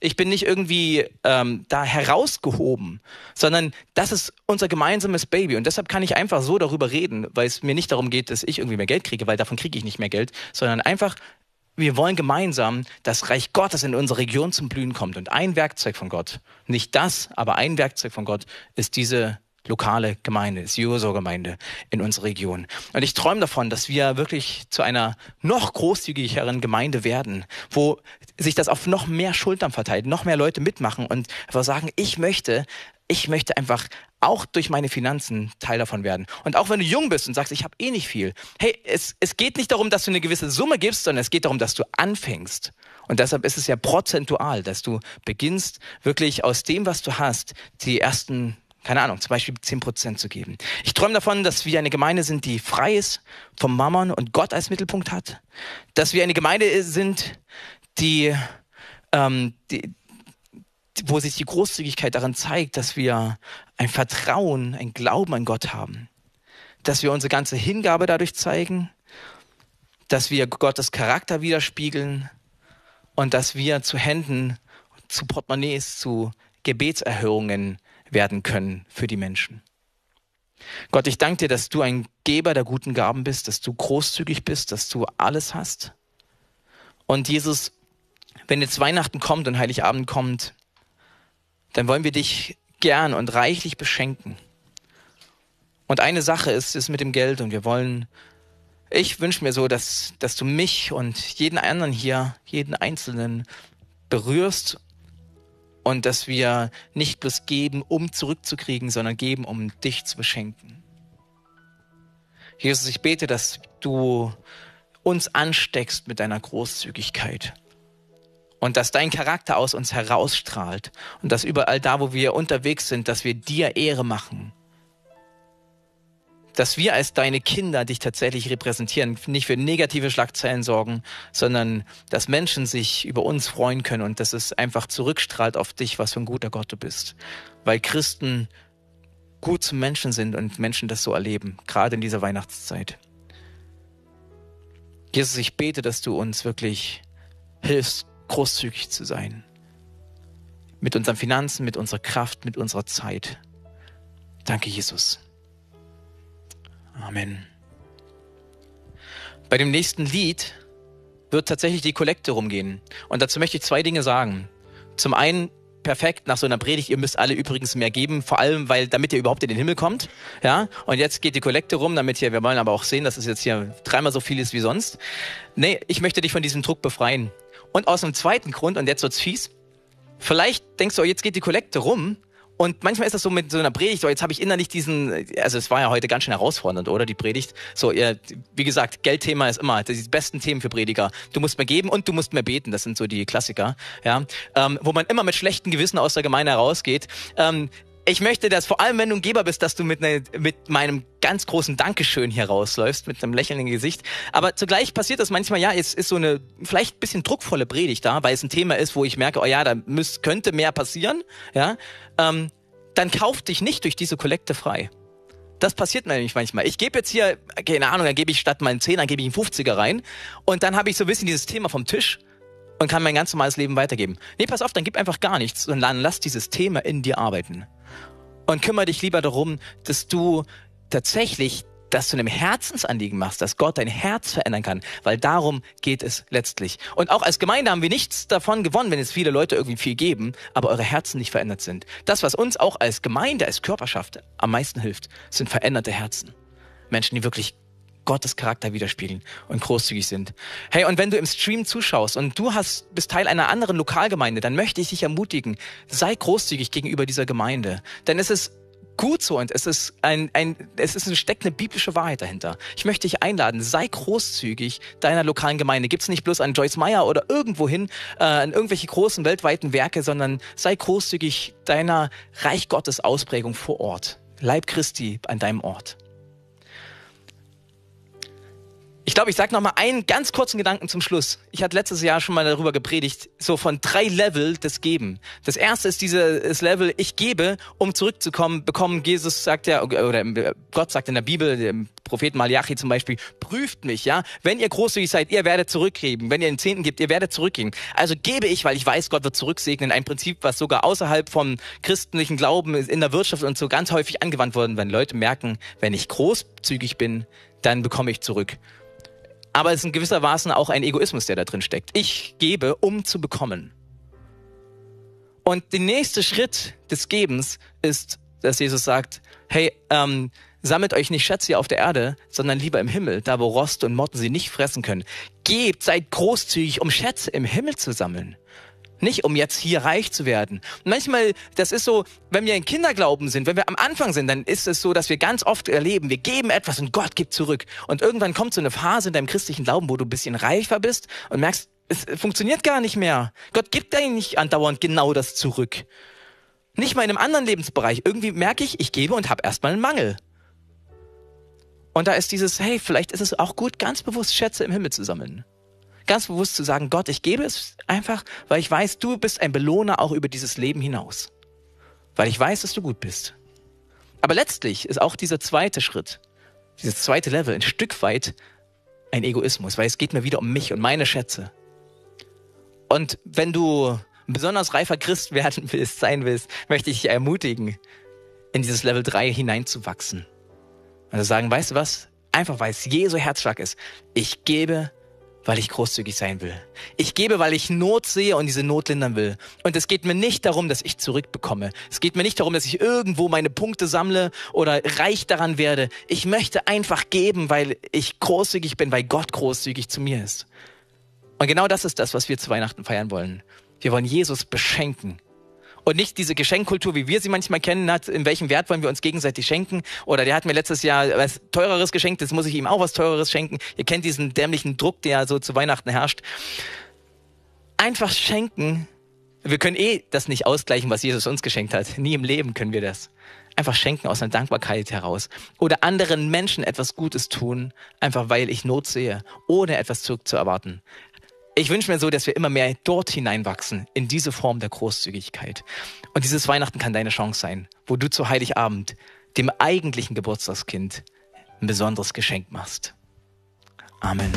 Speaker 1: Ich bin nicht irgendwie ähm, da herausgehoben, sondern das ist unser gemeinsames Baby. Und deshalb kann ich einfach so darüber reden, weil es mir nicht darum geht, dass ich irgendwie mehr Geld kriege, weil davon kriege ich nicht mehr Geld, sondern einfach, wir wollen gemeinsam, dass Reich Gottes in unsere Region zum Blühen kommt. Und ein Werkzeug von Gott, nicht das, aber ein Werkzeug von Gott ist diese lokale Gemeinde, ist Juso-Gemeinde in unserer Region. Und ich träume davon, dass wir wirklich zu einer noch großzügigeren Gemeinde werden, wo sich das auf noch mehr Schultern verteilt, noch mehr Leute mitmachen und einfach sagen, ich möchte, ich möchte einfach auch durch meine Finanzen Teil davon werden. Und auch wenn du jung bist und sagst, ich habe eh nicht viel, hey, es, es geht nicht darum, dass du eine gewisse Summe gibst, sondern es geht darum, dass du anfängst. Und deshalb ist es ja prozentual, dass du beginnst, wirklich aus dem, was du hast, die ersten keine Ahnung, zum Beispiel 10% zu geben. Ich träume davon, dass wir eine Gemeinde sind, die frei ist vom Mammon und Gott als Mittelpunkt hat. Dass wir eine Gemeinde sind, die, ähm, die, wo sich die Großzügigkeit darin zeigt, dass wir ein Vertrauen, ein Glauben an Gott haben. Dass wir unsere ganze Hingabe dadurch zeigen, dass wir Gottes Charakter widerspiegeln und dass wir zu Händen, zu Portemonnaies, zu Gebetserhörungen werden können für die Menschen. Gott, ich danke dir, dass du ein Geber der guten Gaben bist, dass du großzügig bist, dass du alles hast. Und Jesus, wenn jetzt Weihnachten kommt und Heiligabend kommt, dann wollen wir dich gern und reichlich beschenken. Und eine Sache ist es mit dem Geld und wir wollen, ich wünsche mir so, dass, dass du mich und jeden anderen hier, jeden Einzelnen berührst und dass wir nicht bloß geben, um zurückzukriegen, sondern geben, um dich zu beschenken. Jesus, ich bete, dass du uns ansteckst mit deiner Großzügigkeit und dass dein Charakter aus uns herausstrahlt und dass überall da, wo wir unterwegs sind, dass wir dir Ehre machen dass wir als deine Kinder dich tatsächlich repräsentieren, nicht für negative Schlagzeilen sorgen, sondern dass Menschen sich über uns freuen können und dass es einfach zurückstrahlt auf dich, was für ein guter Gott du bist. Weil Christen gut zu Menschen sind und Menschen das so erleben, gerade in dieser Weihnachtszeit. Jesus, ich bete, dass du uns wirklich hilfst, großzügig zu sein. Mit unseren Finanzen, mit unserer Kraft, mit unserer Zeit. Danke, Jesus. Amen. Bei dem nächsten Lied wird tatsächlich die Kollekte rumgehen. Und dazu möchte ich zwei Dinge sagen. Zum einen, perfekt nach so einer Predigt, ihr müsst alle übrigens mehr geben, vor allem, weil, damit ihr überhaupt in den Himmel kommt. Ja, und jetzt geht die Kollekte rum, damit hier, wir wollen aber auch sehen, dass es jetzt hier dreimal so viel ist wie sonst. Nee, ich möchte dich von diesem Druck befreien. Und aus einem zweiten Grund, und jetzt wird's fies, vielleicht denkst du, oh, jetzt geht die Kollekte rum und manchmal ist das so mit so einer Predigt, oh, jetzt habe ich innerlich diesen, also es war ja heute ganz schön herausfordernd, oder die Predigt. So, ihr, wie gesagt, Geldthema ist immer die besten Themen für Prediger. Du musst mehr geben und du musst mehr beten. Das sind so die Klassiker, ja, ähm, wo man immer mit schlechtem Gewissen aus der Gemeinde herausgeht. Ähm, ich möchte, dass vor allem, wenn du ein Geber bist, dass du mit, ne, mit meinem ganz großen Dankeschön hier rausläufst, mit einem lächelnden Gesicht. Aber zugleich passiert das manchmal, ja, es ist so eine vielleicht ein bisschen druckvolle Predigt da, weil es ein Thema ist, wo ich merke, oh ja, da müß, könnte mehr passieren, ja. Ähm, dann kauf dich nicht durch diese Kollekte frei. Das passiert nämlich manchmal. Ich gebe jetzt hier, keine Ahnung, dann gebe ich statt meinen 10, dann gebe ich einen 50er rein und dann habe ich so ein bisschen dieses Thema vom Tisch und kann mein ganz normales Leben weitergeben. Nee, pass auf, dann gib einfach gar nichts, sondern lass dieses Thema in dir arbeiten und kümmere dich lieber darum, dass du tatsächlich das zu einem Herzensanliegen machst, dass Gott dein Herz verändern kann, weil darum geht es letztlich. Und auch als Gemeinde haben wir nichts davon gewonnen, wenn jetzt viele Leute irgendwie viel geben, aber eure Herzen nicht verändert sind. Das, was uns auch als Gemeinde, als Körperschaft am meisten hilft, sind veränderte Herzen. Menschen, die wirklich Gottes Charakter widerspiegeln und großzügig sind. Hey, und wenn du im Stream zuschaust und du hast, bist Teil einer anderen Lokalgemeinde, dann möchte ich dich ermutigen, sei großzügig gegenüber dieser Gemeinde. Denn es ist gut so und es ist ein, ein es ist, steckt eine biblische Wahrheit dahinter. Ich möchte dich einladen, sei großzügig deiner lokalen Gemeinde. Gibt's nicht bloß an Joyce Meyer oder irgendwohin, äh, an irgendwelche großen weltweiten Werke, sondern sei großzügig deiner Reich Gottes Ausprägung vor Ort. Leib Christi an deinem Ort. Ich glaube, ich sage noch mal einen ganz kurzen Gedanken zum Schluss. Ich hatte letztes Jahr schon mal darüber gepredigt, so von drei Level des Geben. Das erste ist dieses Level, ich gebe, um zurückzukommen, bekommen. Jesus sagt ja, oder Gott sagt in der Bibel, dem Prophet Malachi zum Beispiel, prüft mich, ja. Wenn ihr großzügig seid, ihr werdet zurückgeben. Wenn ihr den Zehnten gibt, ihr werdet zurückgeben. Also gebe ich, weil ich weiß, Gott wird zurücksegnen. Ein Prinzip, was sogar außerhalb vom christlichen Glauben in der Wirtschaft und so ganz häufig angewandt wurde, wenn Leute merken, wenn ich großzügig bin, dann bekomme ich zurück. Aber es ist in gewisser Maße auch ein Egoismus, der da drin steckt. Ich gebe, um zu bekommen. Und der nächste Schritt des Gebens ist, dass Jesus sagt, hey, ähm, sammelt euch nicht Schätze auf der Erde, sondern lieber im Himmel, da wo Rost und Motten sie nicht fressen können. Gebt, seid großzügig, um Schätze im Himmel zu sammeln. Nicht um jetzt hier reich zu werden. Manchmal, das ist so, wenn wir in Kinderglauben sind, wenn wir am Anfang sind, dann ist es so, dass wir ganz oft erleben, wir geben etwas und Gott gibt zurück. Und irgendwann kommt so eine Phase in deinem christlichen Glauben, wo du ein bisschen reifer bist und merkst, es funktioniert gar nicht mehr. Gott gibt dir nicht andauernd genau das zurück. Nicht mal in einem anderen Lebensbereich. Irgendwie merke ich, ich gebe und habe erstmal einen Mangel. Und da ist dieses, hey, vielleicht ist es auch gut, ganz bewusst Schätze im Himmel zu sammeln ganz bewusst zu sagen, Gott, ich gebe es einfach, weil ich weiß, du bist ein Belohner auch über dieses Leben hinaus. Weil ich weiß, dass du gut bist. Aber letztlich ist auch dieser zweite Schritt, dieses zweite Level ein Stück weit ein Egoismus, weil es geht mir wieder um mich und meine Schätze. Und wenn du ein besonders reifer Christ werden willst, sein willst, möchte ich dich ermutigen, in dieses Level 3 hineinzuwachsen. Also sagen, weißt du was? Einfach weil es Jesu Herzschlag ist. Ich gebe weil ich großzügig sein will. Ich gebe, weil ich Not sehe und diese Not lindern will. Und es geht mir nicht darum, dass ich zurückbekomme. Es geht mir nicht darum, dass ich irgendwo meine Punkte sammle oder reich daran werde. Ich möchte einfach geben, weil ich großzügig bin, weil Gott großzügig zu mir ist. Und genau das ist das, was wir zu Weihnachten feiern wollen. Wir wollen Jesus beschenken und nicht diese Geschenkkultur, wie wir sie manchmal kennen, hat, in welchem Wert wollen wir uns gegenseitig schenken? Oder der hat mir letztes Jahr was Teureres geschenkt, jetzt muss ich ihm auch was Teureres schenken. Ihr kennt diesen dämlichen Druck, der so zu Weihnachten herrscht. Einfach schenken. Wir können eh das nicht ausgleichen, was Jesus uns geschenkt hat. Nie im Leben können wir das. Einfach schenken aus einer Dankbarkeit heraus. Oder anderen Menschen etwas Gutes tun, einfach weil ich Not sehe, ohne etwas zurückzuerwarten ich wünsche mir so, dass wir immer mehr dort hineinwachsen, in diese Form der Großzügigkeit. Und dieses Weihnachten kann deine Chance sein, wo du zu Heiligabend dem eigentlichen Geburtstagskind ein besonderes Geschenk machst. Amen.